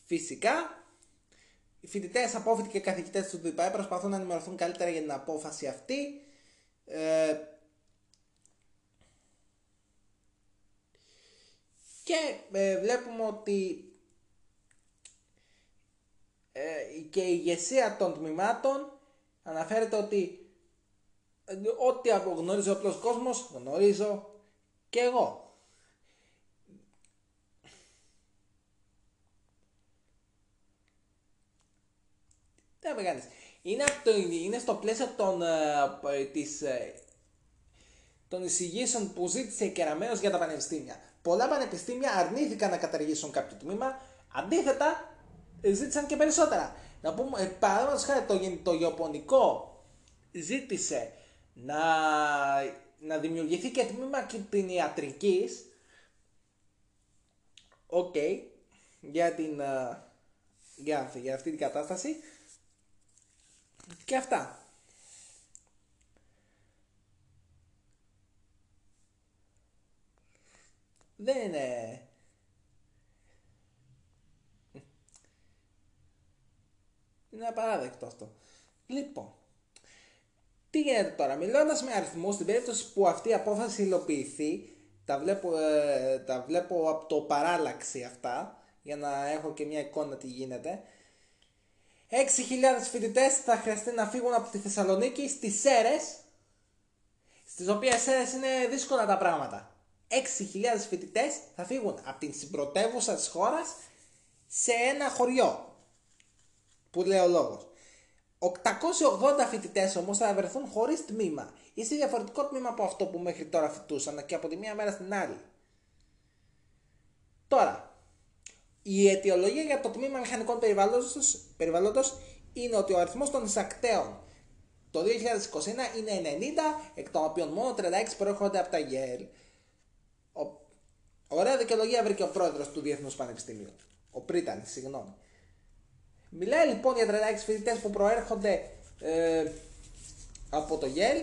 Φυσικά οι φοιτητές, απόφοιτοι και καθηγητές του ΔΠΑΕ προσπαθούν να ενημερωθούν καλύτερα για την απόφαση αυτή. Ε, και ε, βλέπουμε ότι ε, και η ηγεσία των τμήματων αναφέρεται ότι ε, ό,τι γνωρίζει ο απλός κόσμος γνωρίζω και εγώ. Δεν με Είναι, είναι στο πλαίσιο των, ε, της, των εισηγήσεων που ζήτησε η Κεραμένος για τα πανεπιστήμια. Πολλά πανεπιστήμια αρνήθηκαν να καταργήσουν κάποιο τμήμα, αντίθετα ζήτησαν και περισσότερα. Να πούμε, ε, παραδείγματος χάρη το, το γεωπονικό ζήτησε να, να δημιουργηθεί και τμήμα κτηνιατρική. OK, okay, για, την, ε, για, για αυτή την κατάσταση. Και αυτά. Δεν είναι Είναι απαράδεκτο αυτό. Λοιπόν, τι γίνεται τώρα; Μιλώντας με αριθμούς, στην περίπτωση που αυτή η απόφαση υλοποιηθεί, τα βλέπω, ε, τα βλέπω από το παράλλαξη αυτά, για να έχω και μια εικόνα τι γίνεται. 6.000 φοιτητές θα χρειαστεί να φύγουν από τη Θεσσαλονίκη στις Σέρε, στις οποίες Σέρε είναι δύσκολα τα πράγματα. 6.000 φοιτητές θα φύγουν από την συμπρωτεύουσα της χώρας σε ένα χωριό που λέει ο λόγος. 880 φοιτητές όμως θα βρεθούν χωρίς τμήμα ή σε διαφορετικό τμήμα από αυτό που μέχρι τώρα φοιτούσαν και από τη μία μέρα στην άλλη. Τώρα, η αιτιολογία για το τμήμα μηχανικών περιβάλλοντος είναι ότι ο αριθμός των εισακτέων το 2021 είναι 90, εκ των οποίων μόνο 36 προέρχονται από τα ΓΕΛ. Ωραία δικαιολογία βρήκε ο πρόεδρος του Διεθνούς Πανεπιστημίου. Ο Πρίτανης, συγγνώμη. Μιλάει λοιπόν για 36 φοιτητές που προέρχονται ε, από το ΓΕΛ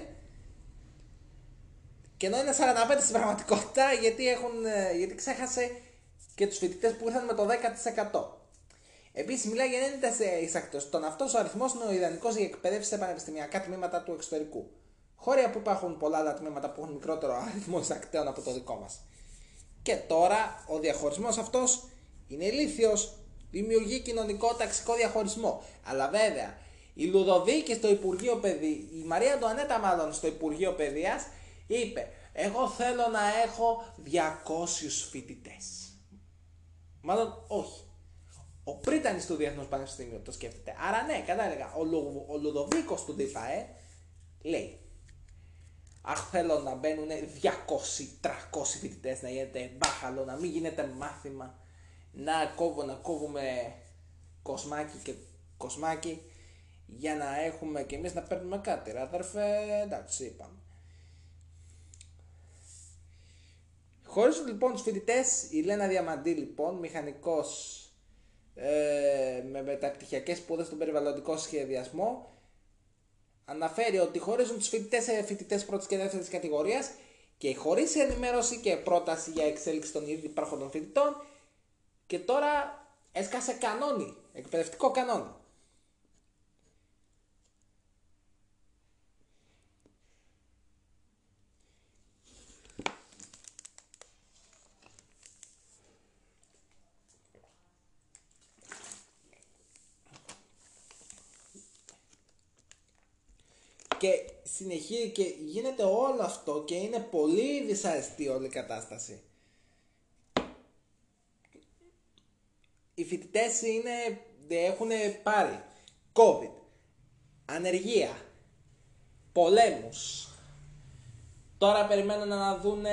και ενώ είναι 45 στην πραγματικότητα γιατί, έχουν, ε, γιατί ξέχασε και τους φοιτητές που ήρθαν με το 10%. Επίσης, μιλάει για 90 εισακτητών. Αυτός ο αριθμός είναι ο ιδανικός για εκπαίδευση σε πανεπιστημιακά τμήματα του εξωτερικού. Χώρια που υπάρχουν πολλά άλλα τμήματα που έχουν μικρότερο αριθμό εισακτητών από το δικό μας. Και τώρα ο διαχωρισμός αυτός είναι ηλίθιος δημιουργεί κοινωνικό ταξικό διαχωρισμό. Αλλά βέβαια, η Λουδοβίκη στο Υπουργείο Παιδεία, η Μαρία Αντουανέτα μάλλον στο Υπουργείο Παιδείας, είπε: Εγώ θέλω να έχω 200 φοιτητές. Μάλλον όχι. Ο Πρίτανης του Διεθνούς Πανεπιστημίου το σκέφτεται. Άρα ναι, κατάλεγα. Ο, Λου, ο Λουδοβίκος του ΔΙΠΑΕ λέει: Αχ, θέλω να μπαίνουν 200-300 φοιτητές, να γίνεται μπάχαλο, να μην γίνεται μάθημα να, κόβω, να κόβουμε κοσμάκι και κοσμάκι για να έχουμε και εμείς να παίρνουμε κάτι ρε αδερφέ, εντάξει είπαμε. Χωρίς λοιπόν τους φοιτητές, η Λένα Διαμαντή λοιπόν, μηχανικός ε, με μεταπτυχιακές σπουδές στον περιβαλλοντικό σχεδιασμό, αναφέρει ότι χωρίζουν τους φοιτητές σε φοιτητές πρώτης και δεύτερης κατηγορίας και χωρίς ενημέρωση και πρόταση για εξέλιξη των ήδη υπάρχοντων φοιτητών και τώρα έσκασε κανόνι, εκπαιδευτικό κανόνι. Και συνεχίζει και γίνεται όλο αυτό και είναι πολύ δυσαρεστή όλη η κατάσταση. οι φοιτητές έχουν πάρει COVID, ανεργία, πολέμους. Τώρα περιμένουν να δουν,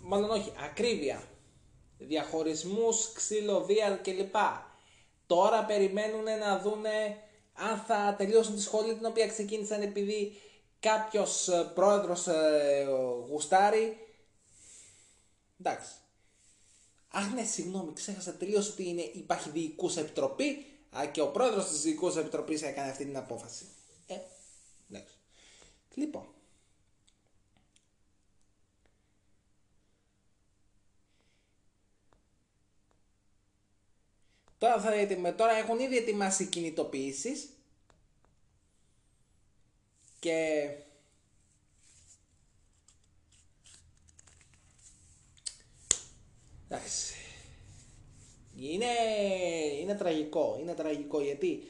μάλλον όχι, ακρίβεια, διαχωρισμούς, ξύλο, βία κλπ. Τώρα περιμένουν να δουν αν θα τελειώσουν τη σχολή την οποία ξεκίνησαν επειδή κάποιος ε, πρόεδρος ε, γουστάρει. Εντάξει. Αχ, ναι, συγγνώμη, ξέχασα τελείως ότι είναι, υπάρχει διοικούσα επιτροπή α, και ο πρόεδρος της διοικούσα επιτροπής έκανε αυτή την απόφαση. Ε, εντάξει. Λοιπόν. Τώρα, θα, τώρα έχουν ήδη ετοιμάσει κινητοποιήσεις. Και εντάξει. Είναι, είναι τραγικό είναι τραγικό γιατί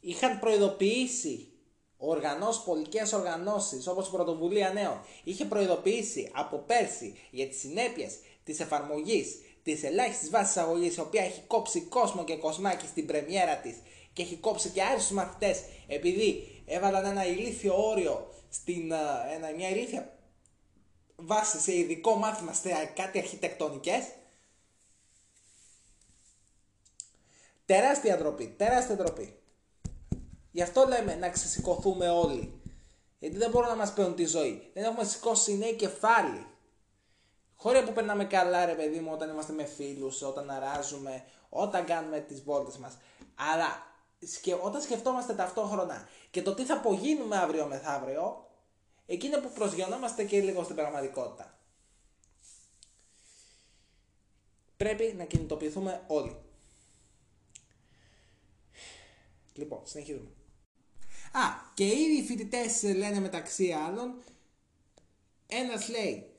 είχαν προειδοποιήσει οργανώσεις, πολιτικές οργανώσεις όπως η Πρωτοβουλία Νέων. Είχε προειδοποιήσει από πέρσι για τις συνέπειες της εφαρμογής της ελάχιστης βάσης αγωγής η οποία έχει κόψει κόσμο και κοσμάκι στην πρεμιέρα της και έχει κόψει και άριστους μαθητές επειδή έβαλαν ένα ηλίθιο όριο στην, ένα, μια ηλίθια βάση σε ειδικό μάθημα σε κάτι αρχιτεκτονικές τεράστια ντροπή, τεράστια ντροπή Γι' αυτό λέμε να ξεσηκωθούμε όλοι. Γιατί δεν μπορούν να μας παίρνουν τη ζωή. Δεν έχουμε σηκώσει νέοι κεφάλι. Χώρια που περνάμε καλά, ρε παιδί μου, όταν είμαστε με φίλους, όταν αράζουμε, όταν κάνουμε τις βόλτες μας. Αλλά όταν σκεφτόμαστε ταυτόχρονα και το τι θα απογίνουμε αύριο μεθαύριο, εκεί είναι που προσγειωνόμαστε και λίγο στην πραγματικότητα. Πρέπει να κινητοποιηθούμε όλοι. Λοιπόν, συνεχίζουμε. Α, και ήδη οι φοιτητές λένε μεταξύ άλλων, ένας λέει,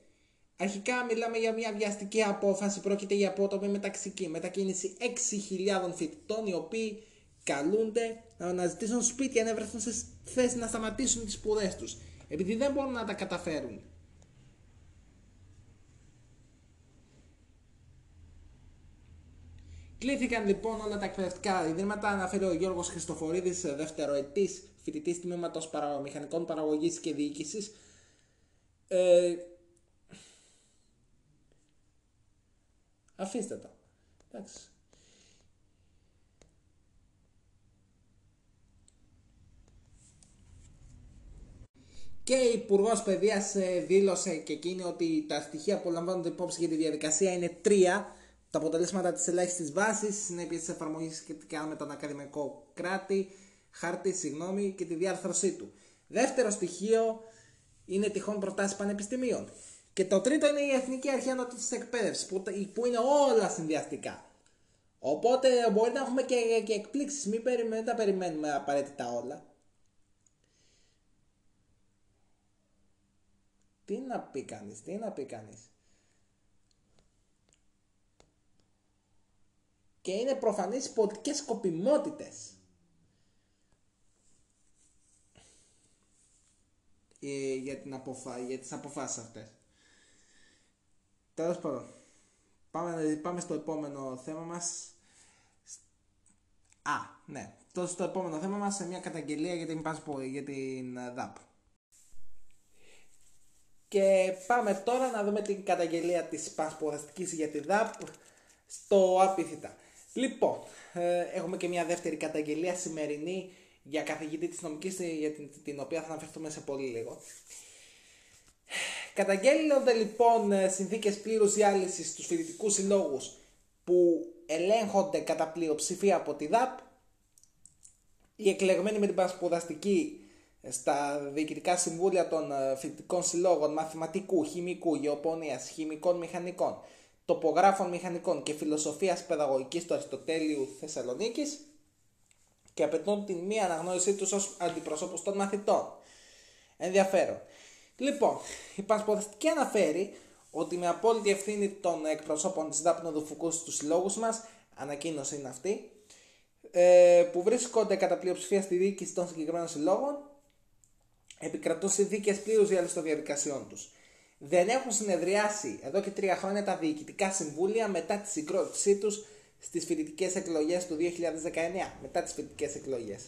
αρχικά μιλάμε για μια βιαστική απόφαση, πρόκειται για απότομη μεταξική μετακίνηση 6.000 φοιτητών οι οποίοι καλούνται να αναζητήσουν σπίτια, να βρεθούν σε θέση να σταματήσουν τις σπουδές τους, επειδή δεν μπορούν να τα καταφέρουν. Κλήθηκαν λοιπόν όλα τα εκπαιδευτικά ιδρύματα, αναφέρει ο Γιώργος Χριστοφορίδης, δευτεροετή φοιτητής τμήματος μηχανικών παραγωγής και διοίκησης. Ε, αφήστε το. Εντάξει. Και η Υπουργός Παιδείας ε, δήλωσε και εκείνη ότι τα στοιχεία που λαμβάνονται υπόψη για τη διαδικασία είναι τρία τα αποτελέσματα της ελάχιστης βάσης, συνέπειες της εφαρμογής σχετικά με τον ακαδημαϊκό κράτη, χάρτη, συγγνώμη και τη διάρθρωσή του. Δεύτερο στοιχείο είναι τυχόν προτάσεις πανεπιστημίων. Και το τρίτο είναι η Εθνική Αρχή Ανώτατη Εκπαίδευσης, που, που είναι όλα συνδυαστικά. Οπότε μπορεί να έχουμε και, και εκπλήξεις. Μην περιμένουμε, τα περιμένουμε απαραίτητα όλα. Τι να πει κανείς, τι να πει κανείς. και είναι προφανείς πολιτικές σκοπιμότητες. Ε, για, την αποφα... για τις αποφάσεις αυτές. Τέλος πάντων. Πάμε, πάμε στο επόμενο θέμα μας. Α, ναι. Τόσο στο επόμενο θέμα μας σε μια καταγγελία για την, για την ε, ΔΑΠ. Και πάμε τώρα να δούμε την καταγγελία της πασποραστικής για τη ΔΑΠ στο άπιθυτα. Λοιπόν, ε, έχουμε και μια δεύτερη καταγγελία σημερινή για καθηγητή της νομικής για την, την οποία θα αναφερθούμε σε πολύ λίγο. Καταγγέλλονται λοιπόν ε, συνθήκες πλήρους διάλυσης στους φοιτητικούς συλλόγους που ελέγχονται κατά πλειοψηφία από τη ΔΑΠ οι εκλεγμένοι με την παρασπουδαστική στα διοικητικά συμβούλια των ε, φοιτητικών συλλόγων μαθηματικού, χημικού, γεωπονίας, χημικών μηχανικών, τοπογράφων μηχανικών και φιλοσοφίας παιδαγωγικής του Αριστοτέλειου Θεσσαλονίκης και απαιτούν την μία αναγνώρισή τους ως αντιπροσώπους των μαθητών. Ενδιαφέρον. Λοιπόν, η Πανσποδευτική αναφέρει ότι με απόλυτη ευθύνη των εκπροσώπων της Δάπνου Φουκού στους συλλόγους μας, ανακοίνωση είναι αυτή, ε, που βρίσκονται κατά πλειοψηφία στη διοίκηση των συγκεκριμένων συλλόγων, επικρατούν συνθήκες πλήρους διάλυσης των διαδικασιών τους δεν έχουν συνεδριάσει εδώ και τρία χρόνια τα διοικητικά συμβούλια μετά τη συγκρότησή τους στις φοιτητικές εκλογές του 2019, μετά τις φοιτητικές εκλογές.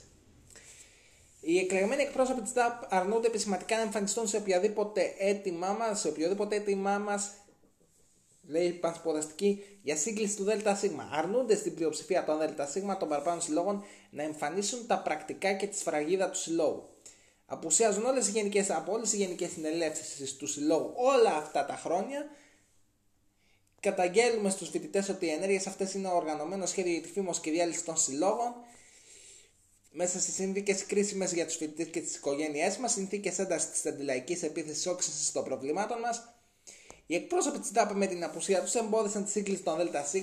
Οι εκλεγμένοι εκπρόσωποι της ΔΑΠ αρνούνται επισηματικά να εμφανιστούν σε οποιαδήποτε έτοιμά μας, σε οποιοδήποτε έτοιμά μας, λέει η πανσποδαστική, για σύγκληση του ΔΣ. Αρνούνται στην πλειοψηφία των ΔΣ των παραπάνω συλλόγων να εμφανίσουν τα πρακτικά και τη σφραγίδα του συλλόγου. Απουσιάζουν όλες οι γενικές, από όλες οι γενικές συνελεύσεις του συλλόγου όλα αυτά τα χρόνια. Καταγγέλουμε στους φοιτητές ότι οι ενέργειες αυτές είναι οργανωμένο σχέδιο για τη φήμος και διάλυση των συλλόγων μέσα σε συνθήκες κρίσιμες για τους φοιτητές και τις οικογένειές μας, συνθήκες έντασης της αντιλαϊκής επίθεσης όξυνση των προβλημάτων μας. Οι εκπρόσωποι της ΔΑΠ με την απουσία τους εμπόδισαν τη σύγκληση των ΔΣ,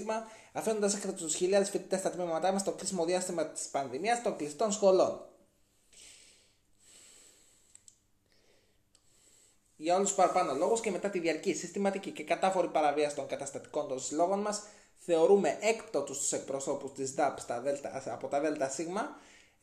αφήνοντας έκτα τους χιλιάδες φοιτητές στα τμήματά μας στο κρίσιμο διάστημα της πανδημίας των κλειστών σχολών. Για όλους τους παραπάνω λόγους και μετά τη διαρκή, συστηματική και κατάφορη παραβίαση των καταστατικών των συλλόγων μας, θεωρούμε έκπτωτους τους εκπροσώπους της ΔΑΠ στα Δέλτα, από τα ΔΣ,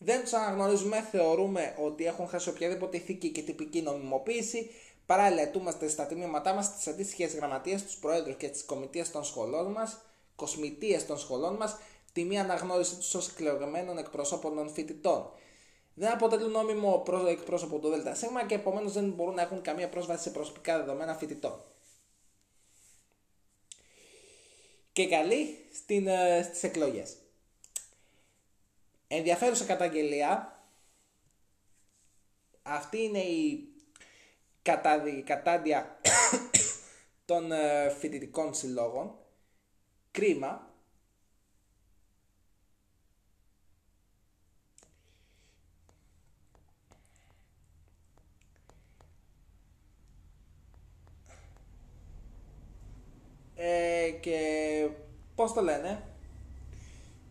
δεν του αναγνωρίζουμε, θεωρούμε ότι έχουν χάσει οποιαδήποτε ηθική και τυπική νομιμοποίηση. Παράλληλα, ετούμαστε στα τμήματά μας τι αντίστοιχες γραμματείες, τους προέδρου και τις κομιτείες των σχολών μας, κοσμητείες των σχολών μας, τη μία αναγνώριση τους ως εκλεγμένων εκπροσώπων των φοιτητών. Δεν αποτελούν νόμιμο εκπρόσωπο του ΔΣ και επομένως δεν μπορούν να έχουν καμία πρόσβαση σε προσωπικά δεδομένα φοιτητών. Και καλή ε, στις εκλογές. Ενδιαφέρουσα καταγγελία. Αυτή είναι η κατάντια των ε, φοιτητικών συλλόγων. Κρίμα. Ε, και πώς το λένε,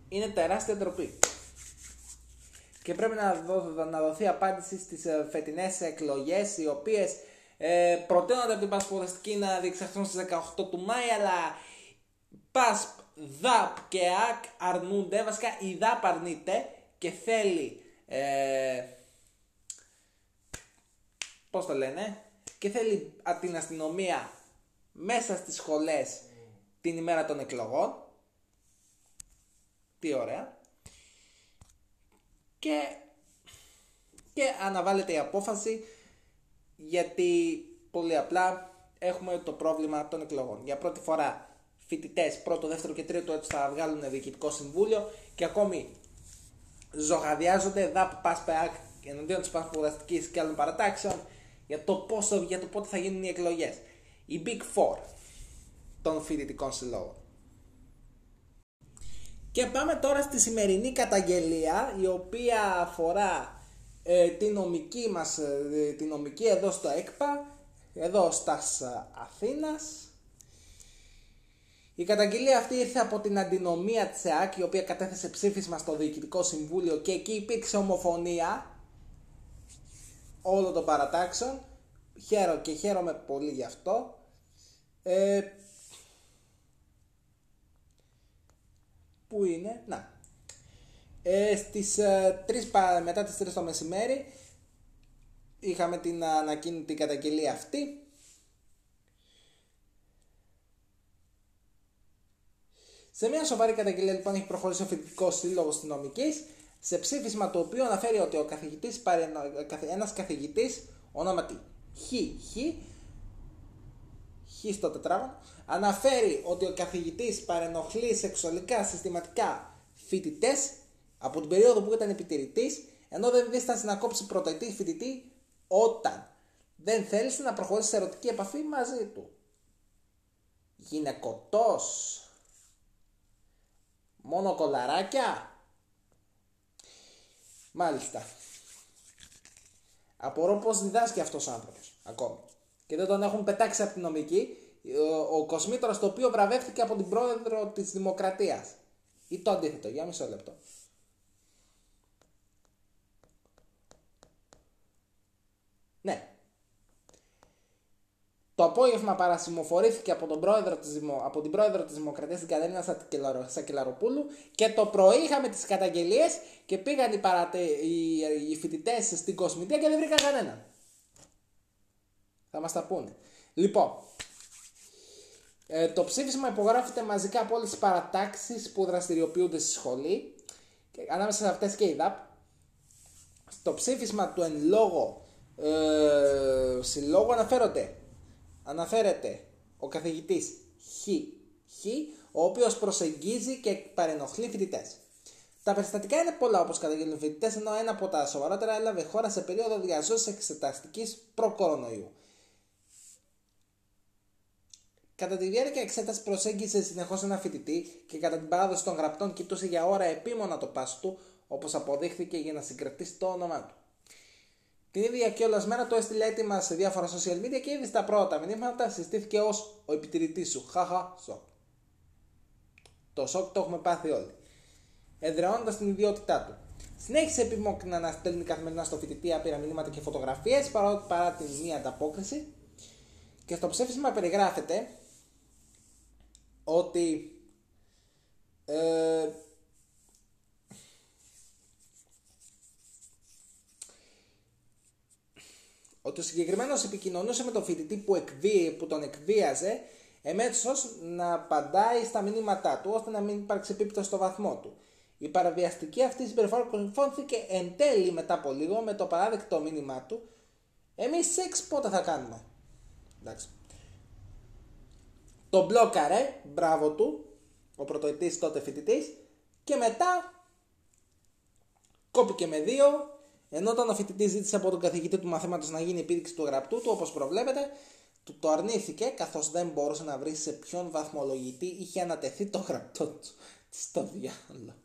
είναι τεράστια ντροπή και πρέπει να, δω, να δοθεί απάντηση στις ε, φετινές εκλογές οι οποίες ε, προτείνονται από την Πασποδεστική να διεξαχθούν στις 18 του Μάη αλλά ΠΑΣΠ, ΔΑΠ και ΑΚ αρνούνται, βασικά η ΔΑΠ αρνείται και θέλει ε, πώς το λένε και θέλει από την αστυνομία μέσα στις σχολές την ημέρα των εκλογών. Τι ωραία και, και αναβάλλεται η απόφαση γιατί πολύ απλά έχουμε το πρόβλημα των εκλογών. Για πρώτη φορά φοιτητές πρώτο, δεύτερο και τρίτο έτους θα βγάλουν διοικητικό συμβούλιο και ακόμη ζωγαδιάζονται ΔΑΠ, ΠΑΣΠΕΑΚ εναντίον της Πανεπιστημιακή και άλλων παρατάξεων για το, πόσο, για το πότε θα γίνουν οι εκλογές. Η Big Four των φοιτητικών συλλόγων. Και πάμε τώρα στη σημερινή καταγγελία η οποία αφορά ε, τη νομική μας, ε, τη νομική εδώ στο ΕΚΠΑ, εδώ στας Αθήνας. Η καταγγελία αυτή ήρθε από την αντινομία της ΕΑΚ η οποία κατέθεσε ψήφισμα στο Διοικητικό Συμβούλιο και εκεί υπήρξε ομοφωνία όλων των παρατάξεων. Χαίρομαι και χαίρομαι πολύ γι' αυτό. Ε, Πού είναι, να. Ε, στις, ε, 3, μετά τις 3 το μεσημέρι είχαμε την ανακοίνητη την καταγγελία αυτή. Σε μια σοβαρή καταγγελία λοιπόν έχει προχωρήσει ο φοιτητικός σύλλογος αστυνομικής σε ψήφισμα το οποίο αναφέρει ότι ο καθηγητής, ένας καθηγητής ονόματι Χ, Χ, Χ στο τετράγωνο, αναφέρει ότι ο καθηγητής παρενοχλεί σεξουαλικά συστηματικά φοιτητές από την περίοδο που ήταν επιτηρητής, ενώ δεν δίστασε να κόψει πρωτοετή φοιτητή όταν δεν θέλησε να προχωρήσει σε ερωτική επαφή μαζί του. Γυναικοτός. Μόνο κολαράκια. Μάλιστα. Απορώ πως διδάσκει αυτός ο άνθρωπος ακόμη. Και δεν τον έχουν πετάξει από την νομική ο Κοσμήτρος το οποίο βραβεύτηκε από την πρόεδρο της Δημοκρατίας. Ή το αντίθετο, για μισό λεπτό. Ναι. Το απόγευμα παρασημοφορήθηκε από, τον πρόεδρο της, από την πρόεδρο της Δημοκρατίας την Κατερίνα Σακελαροπούλου και το πρωί είχαμε τις καταγγελίες και πήγαν οι, παρατε... οι... οι φοιτητές στην Κοσμητεία και δεν βρήκαν κανένα. Θα μας τα πούνε. Λοιπόν, ε, το ψήφισμα υπογράφεται μαζικά από όλες τις παρατάξεις που δραστηριοποιούνται στη σχολή, και, ανάμεσα σε αυτές και η ΔΑΠ. Στο ψήφισμα του εν λόγω ε, συλλόγου αναφέρονται, αναφέρεται ο καθηγητής Χ, Χ ο οποίος προσεγγίζει και παρενοχλεί φοιτητές. Τα περιστατικά είναι πολλά όπως καταγγέλνουν φοιτητές, ενώ ένα από τα σοβαρότερα έλαβε χώρα σε περίοδο διαζώσης εξεταστικής προ-κορονοϊού. Κατά τη διάρκεια εξέτασης προσέγγισε συνεχώς ένα φοιτητή και κατά την παράδοση των γραπτών κοιτούσε για ώρα επίμονα το πάσο του, όπως αποδείχθηκε για να συγκρατήσει το όνομά του. Την ίδια κιόλα μέρα το έστειλε έτοιμα σε διάφορα social media και ήδη στα πρώτα μηνύματα συστήθηκε ως ο επιτηρητής σου. Χαχα, σο. Το σοκ το έχουμε πάθει όλοι. Εδραιώνοντας την ιδιότητά του. Συνέχισε επιμόκνα να στέλνει καθημερινά στο φοιτητή άπειρα μηνύματα και φωτογραφίες παρά, παρά την μία ανταπόκριση. Και στο ψήφισμα περιγράφεται ότι ε, ότι ο συγκεκριμένος επικοινωνούσε με τον φοιτητή που, εκβί, που τον εκβίαζε εμέσως να απαντάει στα μηνύματά του ώστε να μην υπάρξει επίπτωση στο βαθμό του. Η παραβιαστική αυτή συμπεριφορά κορυφώθηκε εν τέλει μετά από λίγο με το παράδεκτο μήνυμά του. Εμείς σεξ πότε θα κάνουμε; Εντάξει. Το μπλόκαρε, μπράβο του, ο πρωτοετής τότε φοιτητής, και μετά κόπηκε με δύο, ενώ όταν ο φοιτητής ζήτησε από τον καθηγητή του μαθήματος να γίνει επίδειξη του γραπτού του, όπως προβλέπετε, του το αρνήθηκε καθώς δεν μπορούσε να βρει σε ποιον βαθμολογητή είχε ανατεθεί το γραπτό του. Στο διάλογο.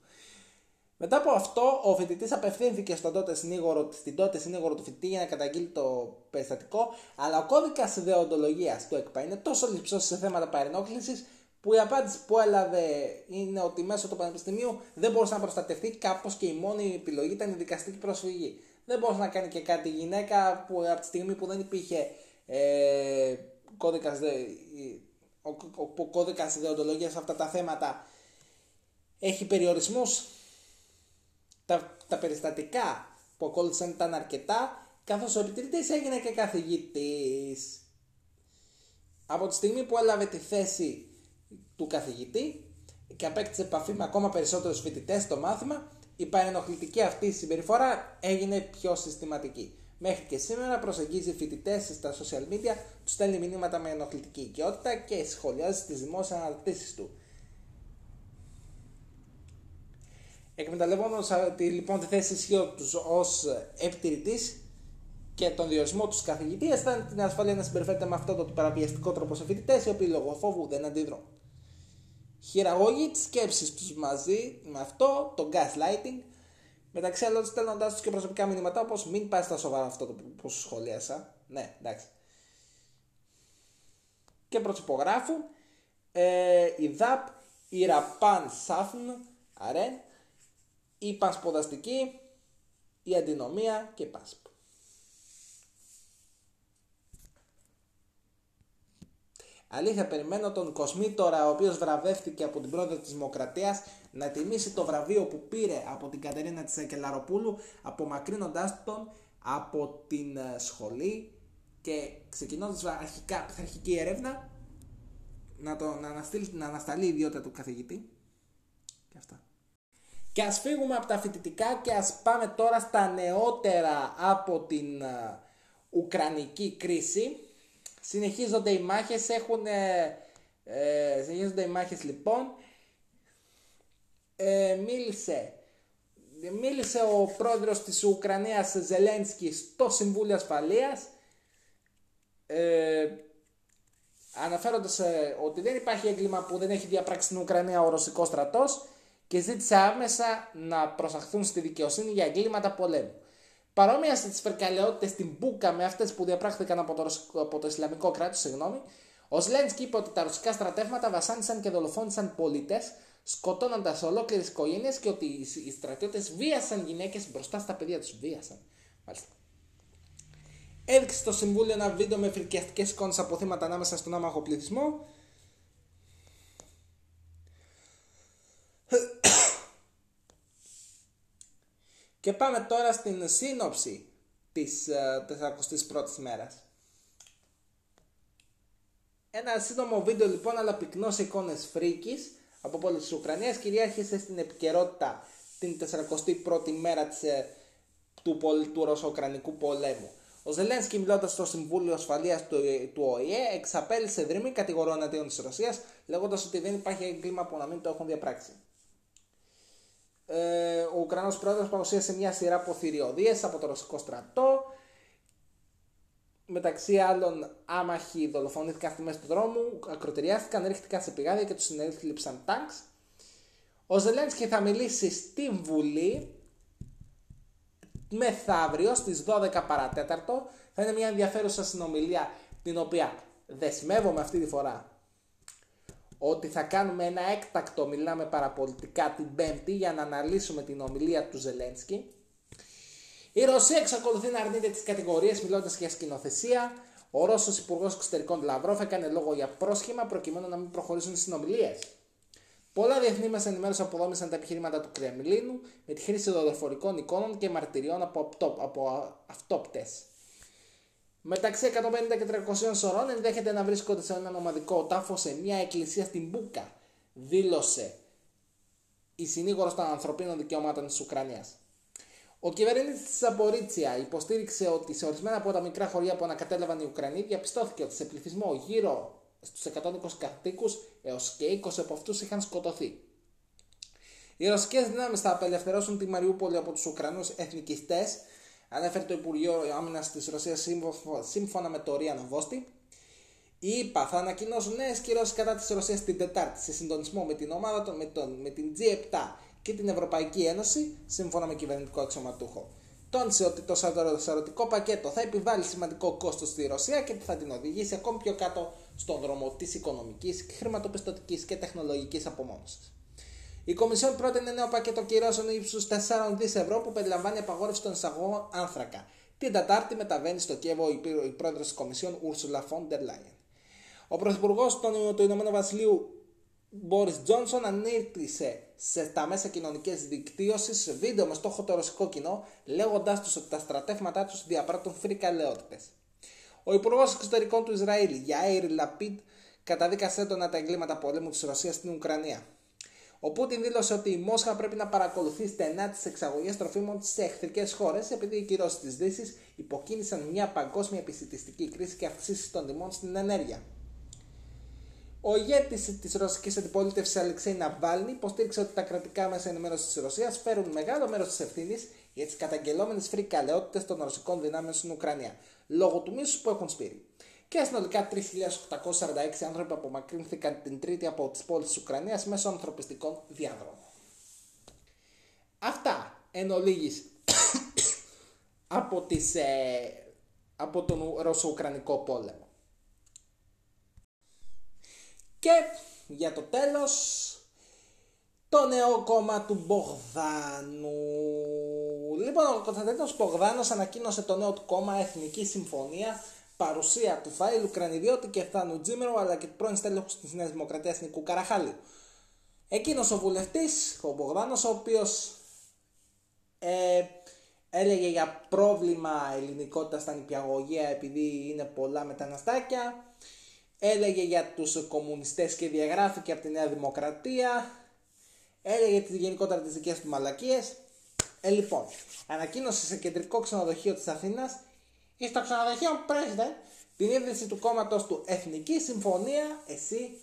Μετά από αυτό, ο φοιτητής απευθύνθηκε στον τότε συνήγορο, στην τότε συνήγορο του φοιτητή για να καταγγείλει το περιστατικό, αλλά ο κώδικας ιδεοντολογία του ΕΚΠΑ είναι τόσο λυψός σε θέματα παρενόχλησης που η απάντηση που έλαβε είναι ότι μέσω του Πανεπιστημίου δεν μπορούσε να προστατευτεί κάπως και η μόνη επιλογή ήταν η δικαστική προσφυγή. Δεν μπορούσε να κάνει και κάτι η γυναίκα που από τη στιγμή που δεν υπήρχε ε, κώδικας, ο, ο, ο κώδικας ιδεοντολογίας σε αυτά τα θέματα έχει περιορισμούς. Τα, τα περιστατικά που ακόλουθησαν ήταν αρκετά καθώς ο επιτηρητής έγινε και καθηγητής. Από τη στιγμή που έλαβε τη θέση του καθηγητή και απέκτησε επαφή με ακόμα περισσότερους φοιτητές στο μάθημα, η παρενοχλητική αυτή συμπεριφορά έγινε πιο συστηματική. Μέχρι και σήμερα προσεγγίζει φοιτητές στα social media, τους στέλνει μηνύματα με ενοχλητική οικειότητα και σχολιάζει τις δημόσιες αναρτήσεις του. Εκμεταλλευόμενος λοιπόν τη θέση ισχύω τους ως επιτηρητής και τον διορισμό τους καθηγητή, αισθάνεται την ασφάλεια να συμπεριφέρεται με αυτό το παραπιαστικό τρόπο σε φοιτητές, οι οποίοι λόγω φόβου δεν αντιδρούν χειραγώγει τι σκέψει τους μαζί με αυτό, το gaslighting, μεταξύ άλλων στέλνοντάς τους και προσωπικά μηνύματα όπως μην πάει στα σοβαρά αυτό το που σου σχολίασα. Ναι, εντάξει. Και προσυπογράφου ε, η ΔΑΠ, η ΡΑΠΑΝ ΣΑΦΝ, ΑΡΕΝ, η Πασποδαστική, η Αντινομία και η ΠΑΣΠ. Αλήθεια, περιμένω τον Κοσμήτορα, ο οποίος βραβεύτηκε από την πρόεδρο της Δημοκρατίας, να τιμήσει το βραβείο που πήρε από την Κατερίνα της Ακελαροπούλου, απομακρύνοντάς τον από την ε, σχολή και ξεκινώντας αρχικά πειθαρχική έρευνα να, το, να, αναστείλει, να ανασταλεί η ιδιότητα του καθηγητή. Και αυτά. Και ας φύγουμε από τα φοιτητικά και ας πάμε τώρα στα νεότερα από την uh, Ουκρανική κρίση. Συνεχίζονται οι μάχες, έχουν... Ε, ε, συνεχίζονται οι μάχες λοιπόν. Ε, μίλησε, μίλησε ο πρόεδρος της Ουκρανίας Ζελένσκι στο Συμβούλιο Ασφαλείας. Ε, αναφέροντας ε, ότι δεν υπάρχει έγκλημα που δεν έχει διαπράξει στην Ουκρανία ο ρωσικός στρατός και ζήτησε άμεσα να προσαχθούν στη δικαιοσύνη για εγκλήματα πολέμου. Παρόμοια στις φερκαλαιότητε στην Μπούκα με αυτές που διαπράχθηκαν από το, από το Ισλαμικό κράτος, συγγνώμη, ο Σλένσκι είπε ότι τα ρωσικά στρατεύματα βασάνισαν και δολοφόνησαν πολίτες, σκοτώνοντας ολόκληρες οικογένειες και ότι οι στρατιώτες βίασαν γυναίκες μπροστά στα παιδιά τους. Βίασαν. Μάλιστα. Έδειξε στο Συμβούλιο ένα βίντεο με φρικιαστικές εικόνες από θύματα ανάμεσα στον άμαχο πληθυσμό Και πάμε τώρα στην σύνοψη της 41ης ε, μέρας. Ένα σύντομο βίντεο λοιπόν αλλά πυκνός σε εικόνες φρίκης από πόλη της Ουκρανίας κυριάρχησε στην επικαιρότητα την 41η μέρα της, ε, του, του Ρωσο-Ουκρανικού πολέμου. Ο Ζελένσκι μιλώντας στο Συμβούλιο Ασφαλείας του, ε, του ΟΗΕ εξαπέλυσε δρυμή κατηγορών εναντίον της Ρωσίας, λέγοντας ότι δεν υπάρχει έγκλημα που να μην το έχουν διαπράξει ε, ο Ουκρανός πρόεδρος παρουσίασε μια σειρά από θηριωδίες από το ρωσικό στρατό. Μεταξύ άλλων άμαχοι δολοφονήθηκαν στη μέση του δρόμου, ακροτεριάστηκαν, ρίχτηκαν σε πηγάδια και τους συνέληψαν τάγκς. Ο Ζελένσκι θα μιλήσει στη Βουλή μεθαύριο στις 12 παρατέταρτο. Θα είναι μια ενδιαφέρουσα συνομιλία την οποία δεσμεύομαι αυτή τη φορά ότι θα κάνουμε ένα έκτακτο, μιλάμε παραπολιτικά, την Πέμπτη για να αναλύσουμε την ομιλία του Ζελένσκι. Η Ρωσία εξακολουθεί να αρνείται τις κατηγορίες μιλώντας για σκηνοθεσία. Ο Ρώσος Υπουργός Εξωτερικών Λαυρόφ έκανε λόγο για πρόσχημα προκειμένου να μην προχωρήσουν οι συνομιλίες. Πολλά διεθνή μέσα ενημέρωση αποδόμησαν τα επιχειρήματα του Κρεμλίνου με τη χρήση δορυφορικών εικόνων και μαρτυριών από, από αυτόπτες. Μεταξύ 150 και 300 σωρών ενδέχεται να βρίσκονται σε έναν ομαδικό τάφο σε μια εκκλησία στην Μπούκα, δήλωσε η συνήγορος των ανθρωπίνων δικαιωμάτων της Ουκρανίας. Ο κυβερνήτης της Ζαπορίτσια υποστήριξε ότι σε ορισμένα από τα μικρά χωριά που ανακατέλαβαν οι Ουκρανοί διαπιστώθηκε ότι σε πληθυσμό γύρω στους 120 κατοίκους έως και 20 από αυτούς είχαν σκοτωθεί. Οι ρωσικές δυνάμεις θα απελευθερώσουν τη Μαριούπολη από τους Ουκρανούς εθνικιστές ανέφερε το Υπουργείο Άμυνας της Ρωσίας σύμφωνα με το Ρίαν Νοβόστη. Οι ΗΠΑ θα ανακοινώσουν νέες κυρώσεις κατά της Ρωσίας την Τετάρτη σε συντονισμό με την ομάδα των, με, τον, με την G7 και την Ευρωπαϊκή Ένωση, σύμφωνα με κυβερνητικό αξιωματούχο. Τόνισε ότι το σαρωτικό πακέτο θα επιβάλλει σημαντικό κόστος στη Ρωσία και θα την οδηγήσει ακόμη πιο κάτω στον δρόμο της οικονομικής, χρηματοπιστωτικής και τεχνολογικής απομόνωσης. Η Κομισιόν πρότεινε νέο πακέτο κυρώσεων ύψους 4 δις ευρώ που περιλαμβάνει απαγόρευση των εισαγωγών άνθρακα. Την Τετάρτη μεταβαίνει στο Κιέβο η πρόεδρος της Κομισιόν Ursula von der Leyen. Ο πρωθυπουργός του Ηνωμένου Βασιλείου Μπόρις Τζόνσον ανήρτησε σε τα μέσα κοινωνικής δικτύωσης βίντεο με στόχο το ρωσικό κοινό, λέγοντάς τους ότι τα στρατεύματά τους διαπράττουν φρικαλαιότητε. Ο Υπουργός Εξωτερικών του Ισραήλ, Γιάιρ Λαπίτ, καταδίκασε έντονα τα εγκλήματα πολέμου της Ρωσίας στην Ουκρανία. Ο Πούτιν δήλωσε ότι η Μόσχα πρέπει να παρακολουθεί στενά τις εξαγωγές τροφίμων σε εχθρικές χώρες, επειδή οι κυρώσεις της Δύσης υποκίνησαν μια παγκόσμια επισητιστική κρίση και αυξήσεις των τιμών στην ενέργεια. Ο ηγέτης της ρωσικής αντιπολίτευσης Αλεξέη Ναβάλνη υποστήριξε ότι τα κρατικά μέσα ενημέρωσης της Ρωσίας φέρουν μεγάλο μέρος της ευθύνης για τις καταγγελόμενες φρικαλαιότητες των ρωσικών δυνάμεων στην Ουκρανία, λόγω του μίσους που έχουν σπείρει και συνολικά 3.846 άνθρωποι απομακρύνθηκαν την Τρίτη από τις πόλεις της Ουκρανίας μέσω ανθρωπιστικών διαδρόμων. Αυτά εν ολίγης από, τις, ε, από τον Ρωσο-Ουκρανικό πόλεμο. Και για το τέλος το νέο κόμμα του Μπογδάνου. Λοιπόν, ο Κωνσταντίνος Μπογδάνος ανακοίνωσε το νέο του κόμμα Εθνική Συμφωνία παρουσία του Φαΐλου Κρανιδιώτη και Θάνου Τζίμερο αλλά και του πρώην στέλεχου της Νέας Δημοκρατίας Νικού Καραχάλιου. Εκείνος ο βουλευτής, ο Μπογδάνος, ο οποίος ε, έλεγε για πρόβλημα ελληνικότητας στα νηπιαγωγεία επειδή είναι πολλά μεταναστάκια, έλεγε για τους κομμουνιστές και διαγράφηκε από τη Νέα Δημοκρατία, έλεγε τις γενικότερα τις δικές του μαλακίες. Ε, λοιπόν, ανακοίνωσε σε κεντρικό ξενοδοχείο της Αθήνας στο ξενοδοχείο President την ίδρυση του κόμματος του Εθνική Συμφωνία, εσύ,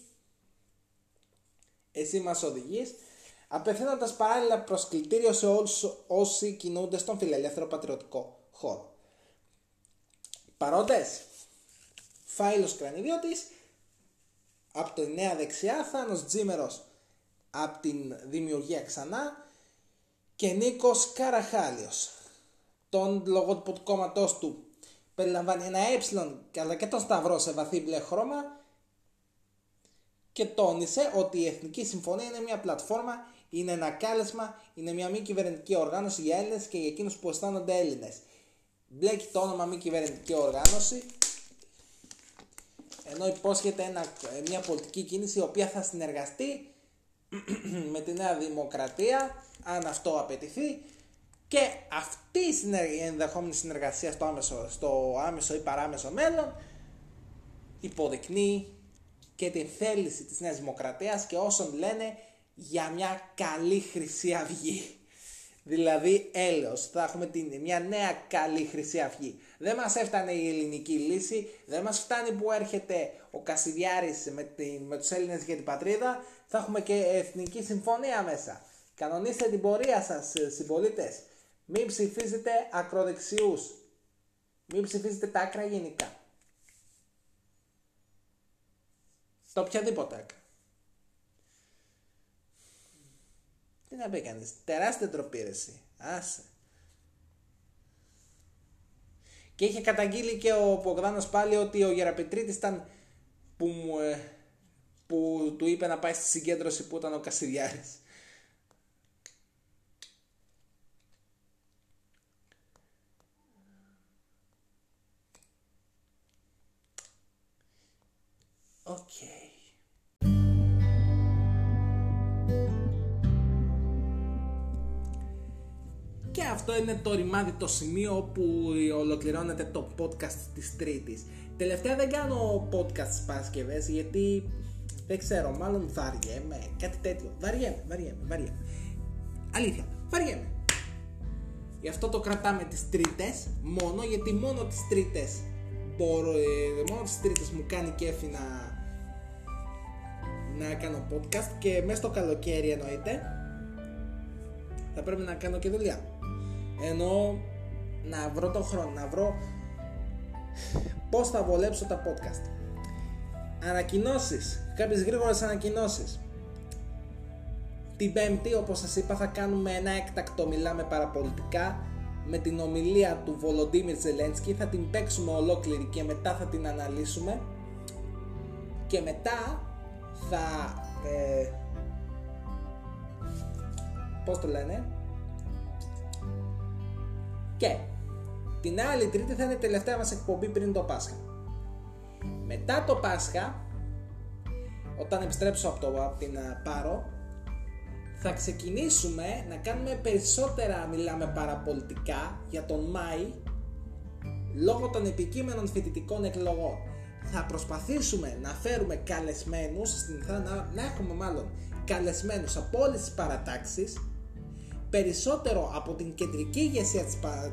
εσύ μας οδηγείς, απευθύνοντας παράλληλα προσκλητήριο σε όλους όσοι κινούνται στον φιλελεύθερο πατριωτικό χώρο. Παρόντες, Φάιλος Κρανιδιώτης, από τη Νέα Δεξιά, Θάνος Τζίμερος από την Δημιουργία Ξανά και Νίκος Καραχάλιος. Τον λογότυπο του κόμματός του περιλαμβάνει ένα ε αλλά και τον σταυρό σε βαθύ μπλε χρώμα και τόνισε ότι η Εθνική Συμφωνία είναι μια πλατφόρμα, είναι ένα κάλεσμα, είναι μια μη κυβερνητική οργάνωση για Έλληνες και για εκείνους που αισθάνονται Έλληνες. Μπλέκει το όνομα μη κυβερνητική οργάνωση, ενώ υπόσχεται ένα, μια πολιτική κίνηση η οποία θα συνεργαστεί με τη Νέα Δημοκρατία, αν αυτό απαιτηθεί, και αυτή η ενδεχόμενη συνεργασία στο άμεσο, στο άμεσο ή παράμεσο μέλλον υποδεικνύει και την θέληση της Νέας Δημοκρατίας και όσων λένε για μια καλή Χρυσή Αυγή. Δηλαδή έλεος, θα έχουμε την, μια νέα καλή Χρυσή Αυγή. Δεν μας έφτανε η ελληνική λύση, δεν μας φτάνει που έρχεται ο Κασιδιάρης με, την, με τους Έλληνες για την πατρίδα, θα έχουμε και εθνική συμφωνία μέσα. Κανονίστε την πορεία σας συμπολίτες. Μην ψηφίζετε ακροδεξιούς. Μην ψηφίζετε τα άκρα γενικά. Το οποιαδήποτε άκρα. Τι να πει κανείς. Τεράστια ντροπή Άσε. Και είχε καταγγείλει και ο Πογδάνος πάλι ότι ο Γεραπετρίτης ήταν που μου, ε, που του είπε να πάει στη συγκέντρωση που ήταν ο Κασιδιάρης. Οκ. Και αυτό είναι το ρημάδι το σημείο όπου ολοκληρώνεται το podcast της Τρίτης. Τελευταία δεν κάνω podcast στις Παρασκευές γιατί δεν ξέρω, μάλλον βαριέμαι, κάτι τέτοιο. Βαριέμαι, βαριέμαι, βαριέμαι. Αλήθεια, βαριέμαι. Γι' αυτό το κρατάμε τις τρίτες μόνο γιατί μόνο τις τρίτες μπορώ, ε, μόνο τις τρίτες μου κάνει κέφι να να κάνω podcast και μέσα στο καλοκαίρι εννοείται θα πρέπει να κάνω και δουλειά. Ενώ να βρω τον χρόνο, να βρω πώς θα βολέψω τα podcast. Ανακοινώσεις, κάποιες γρήγορες ανακοινώσεις. Την πέμπτη όπως σας είπα θα κάνουμε ένα έκτακτο μιλάμε παραπολιτικά. Με την ομιλία του Βολοντίμιρ Ζελένσκι θα την παίξουμε ολόκληρη και μετά θα την αναλύσουμε. Και μετά θα ε, πώς το λένε; Και την άλλη τρίτη θα είναι η τελευταία μας εκπομπή πριν το Πάσχα. Μετά το Πάσχα όταν επιστρέψω από, το, από την ε, Πάρο θα ξεκινήσουμε να κάνουμε περισσότερα μιλάμε παραπολιτικά για τον Μάη λόγω των επικείμενων φοιτητικών εκλογών θα προσπαθήσουμε να φέρουμε καλεσμένους, να, να έχουμε μάλλον καλεσμένους από όλες τις παρατάξεις, περισσότερο από την κεντρική ηγεσία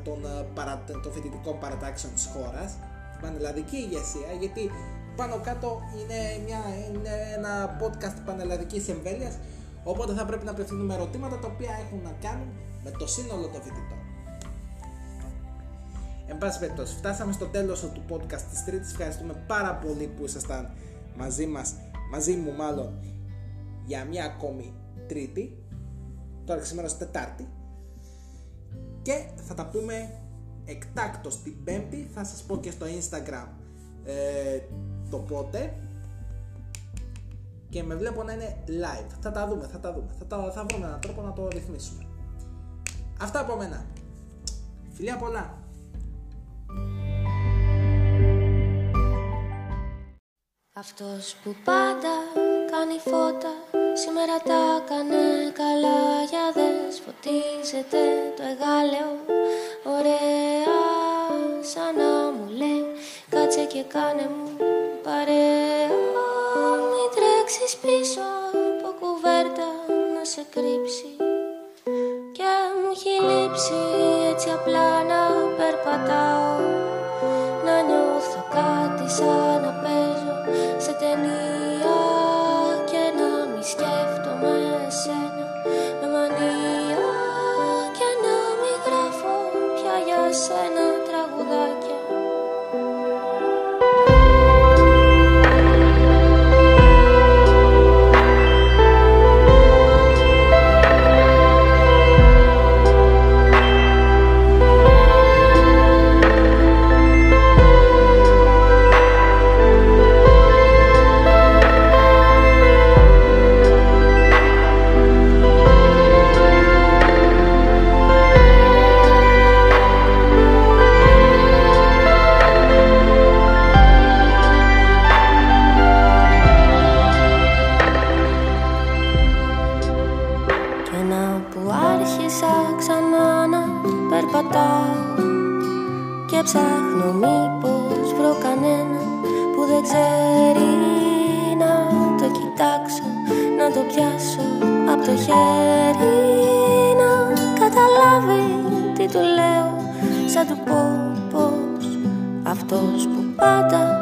των, ε, παρα, των φοιτητικών παρατάξεων της χώρας, την πανελλαδική ηγεσία, γιατί πάνω κάτω είναι, μια, είναι ένα podcast πανελλαδικής εμβέλειας, οπότε θα πρέπει να απευθύνουμε ερωτήματα τα οποία έχουν να κάνουν με το σύνολο των φοιτητών. Εν πάση περιπτώσει, φτάσαμε στο τέλος του podcast της Τρίτης. Ευχαριστούμε πάρα πολύ που ήσασταν μαζί μας, μαζί μου μάλλον, για μια ακόμη Τρίτη. Τώρα σήμερα στο Τετάρτη. Και θα τα πούμε εκτάκτος την Πέμπτη. Θα σας πω και στο Instagram ε, το πότε. Και με βλέπω να είναι live. Θα τα δούμε, θα τα δούμε. Θα, τα, θα βρούμε έναν τρόπο να το ρυθμίσουμε. Αυτά από μένα. Φιλιά πολλά. Αυτός που πάντα κάνει φώτα Σήμερα τα έκανε καλά. Για δες φωτίζεται το εγάλεο. Ωραία σαν να μου λέει Κάτσε και κάνε μου παρέα. Μην τρέξεις πίσω από κουβέρτα να σε κρύψει. Και μου έχει λείψει έτσι απλά να περπατάω αυτός που πάντα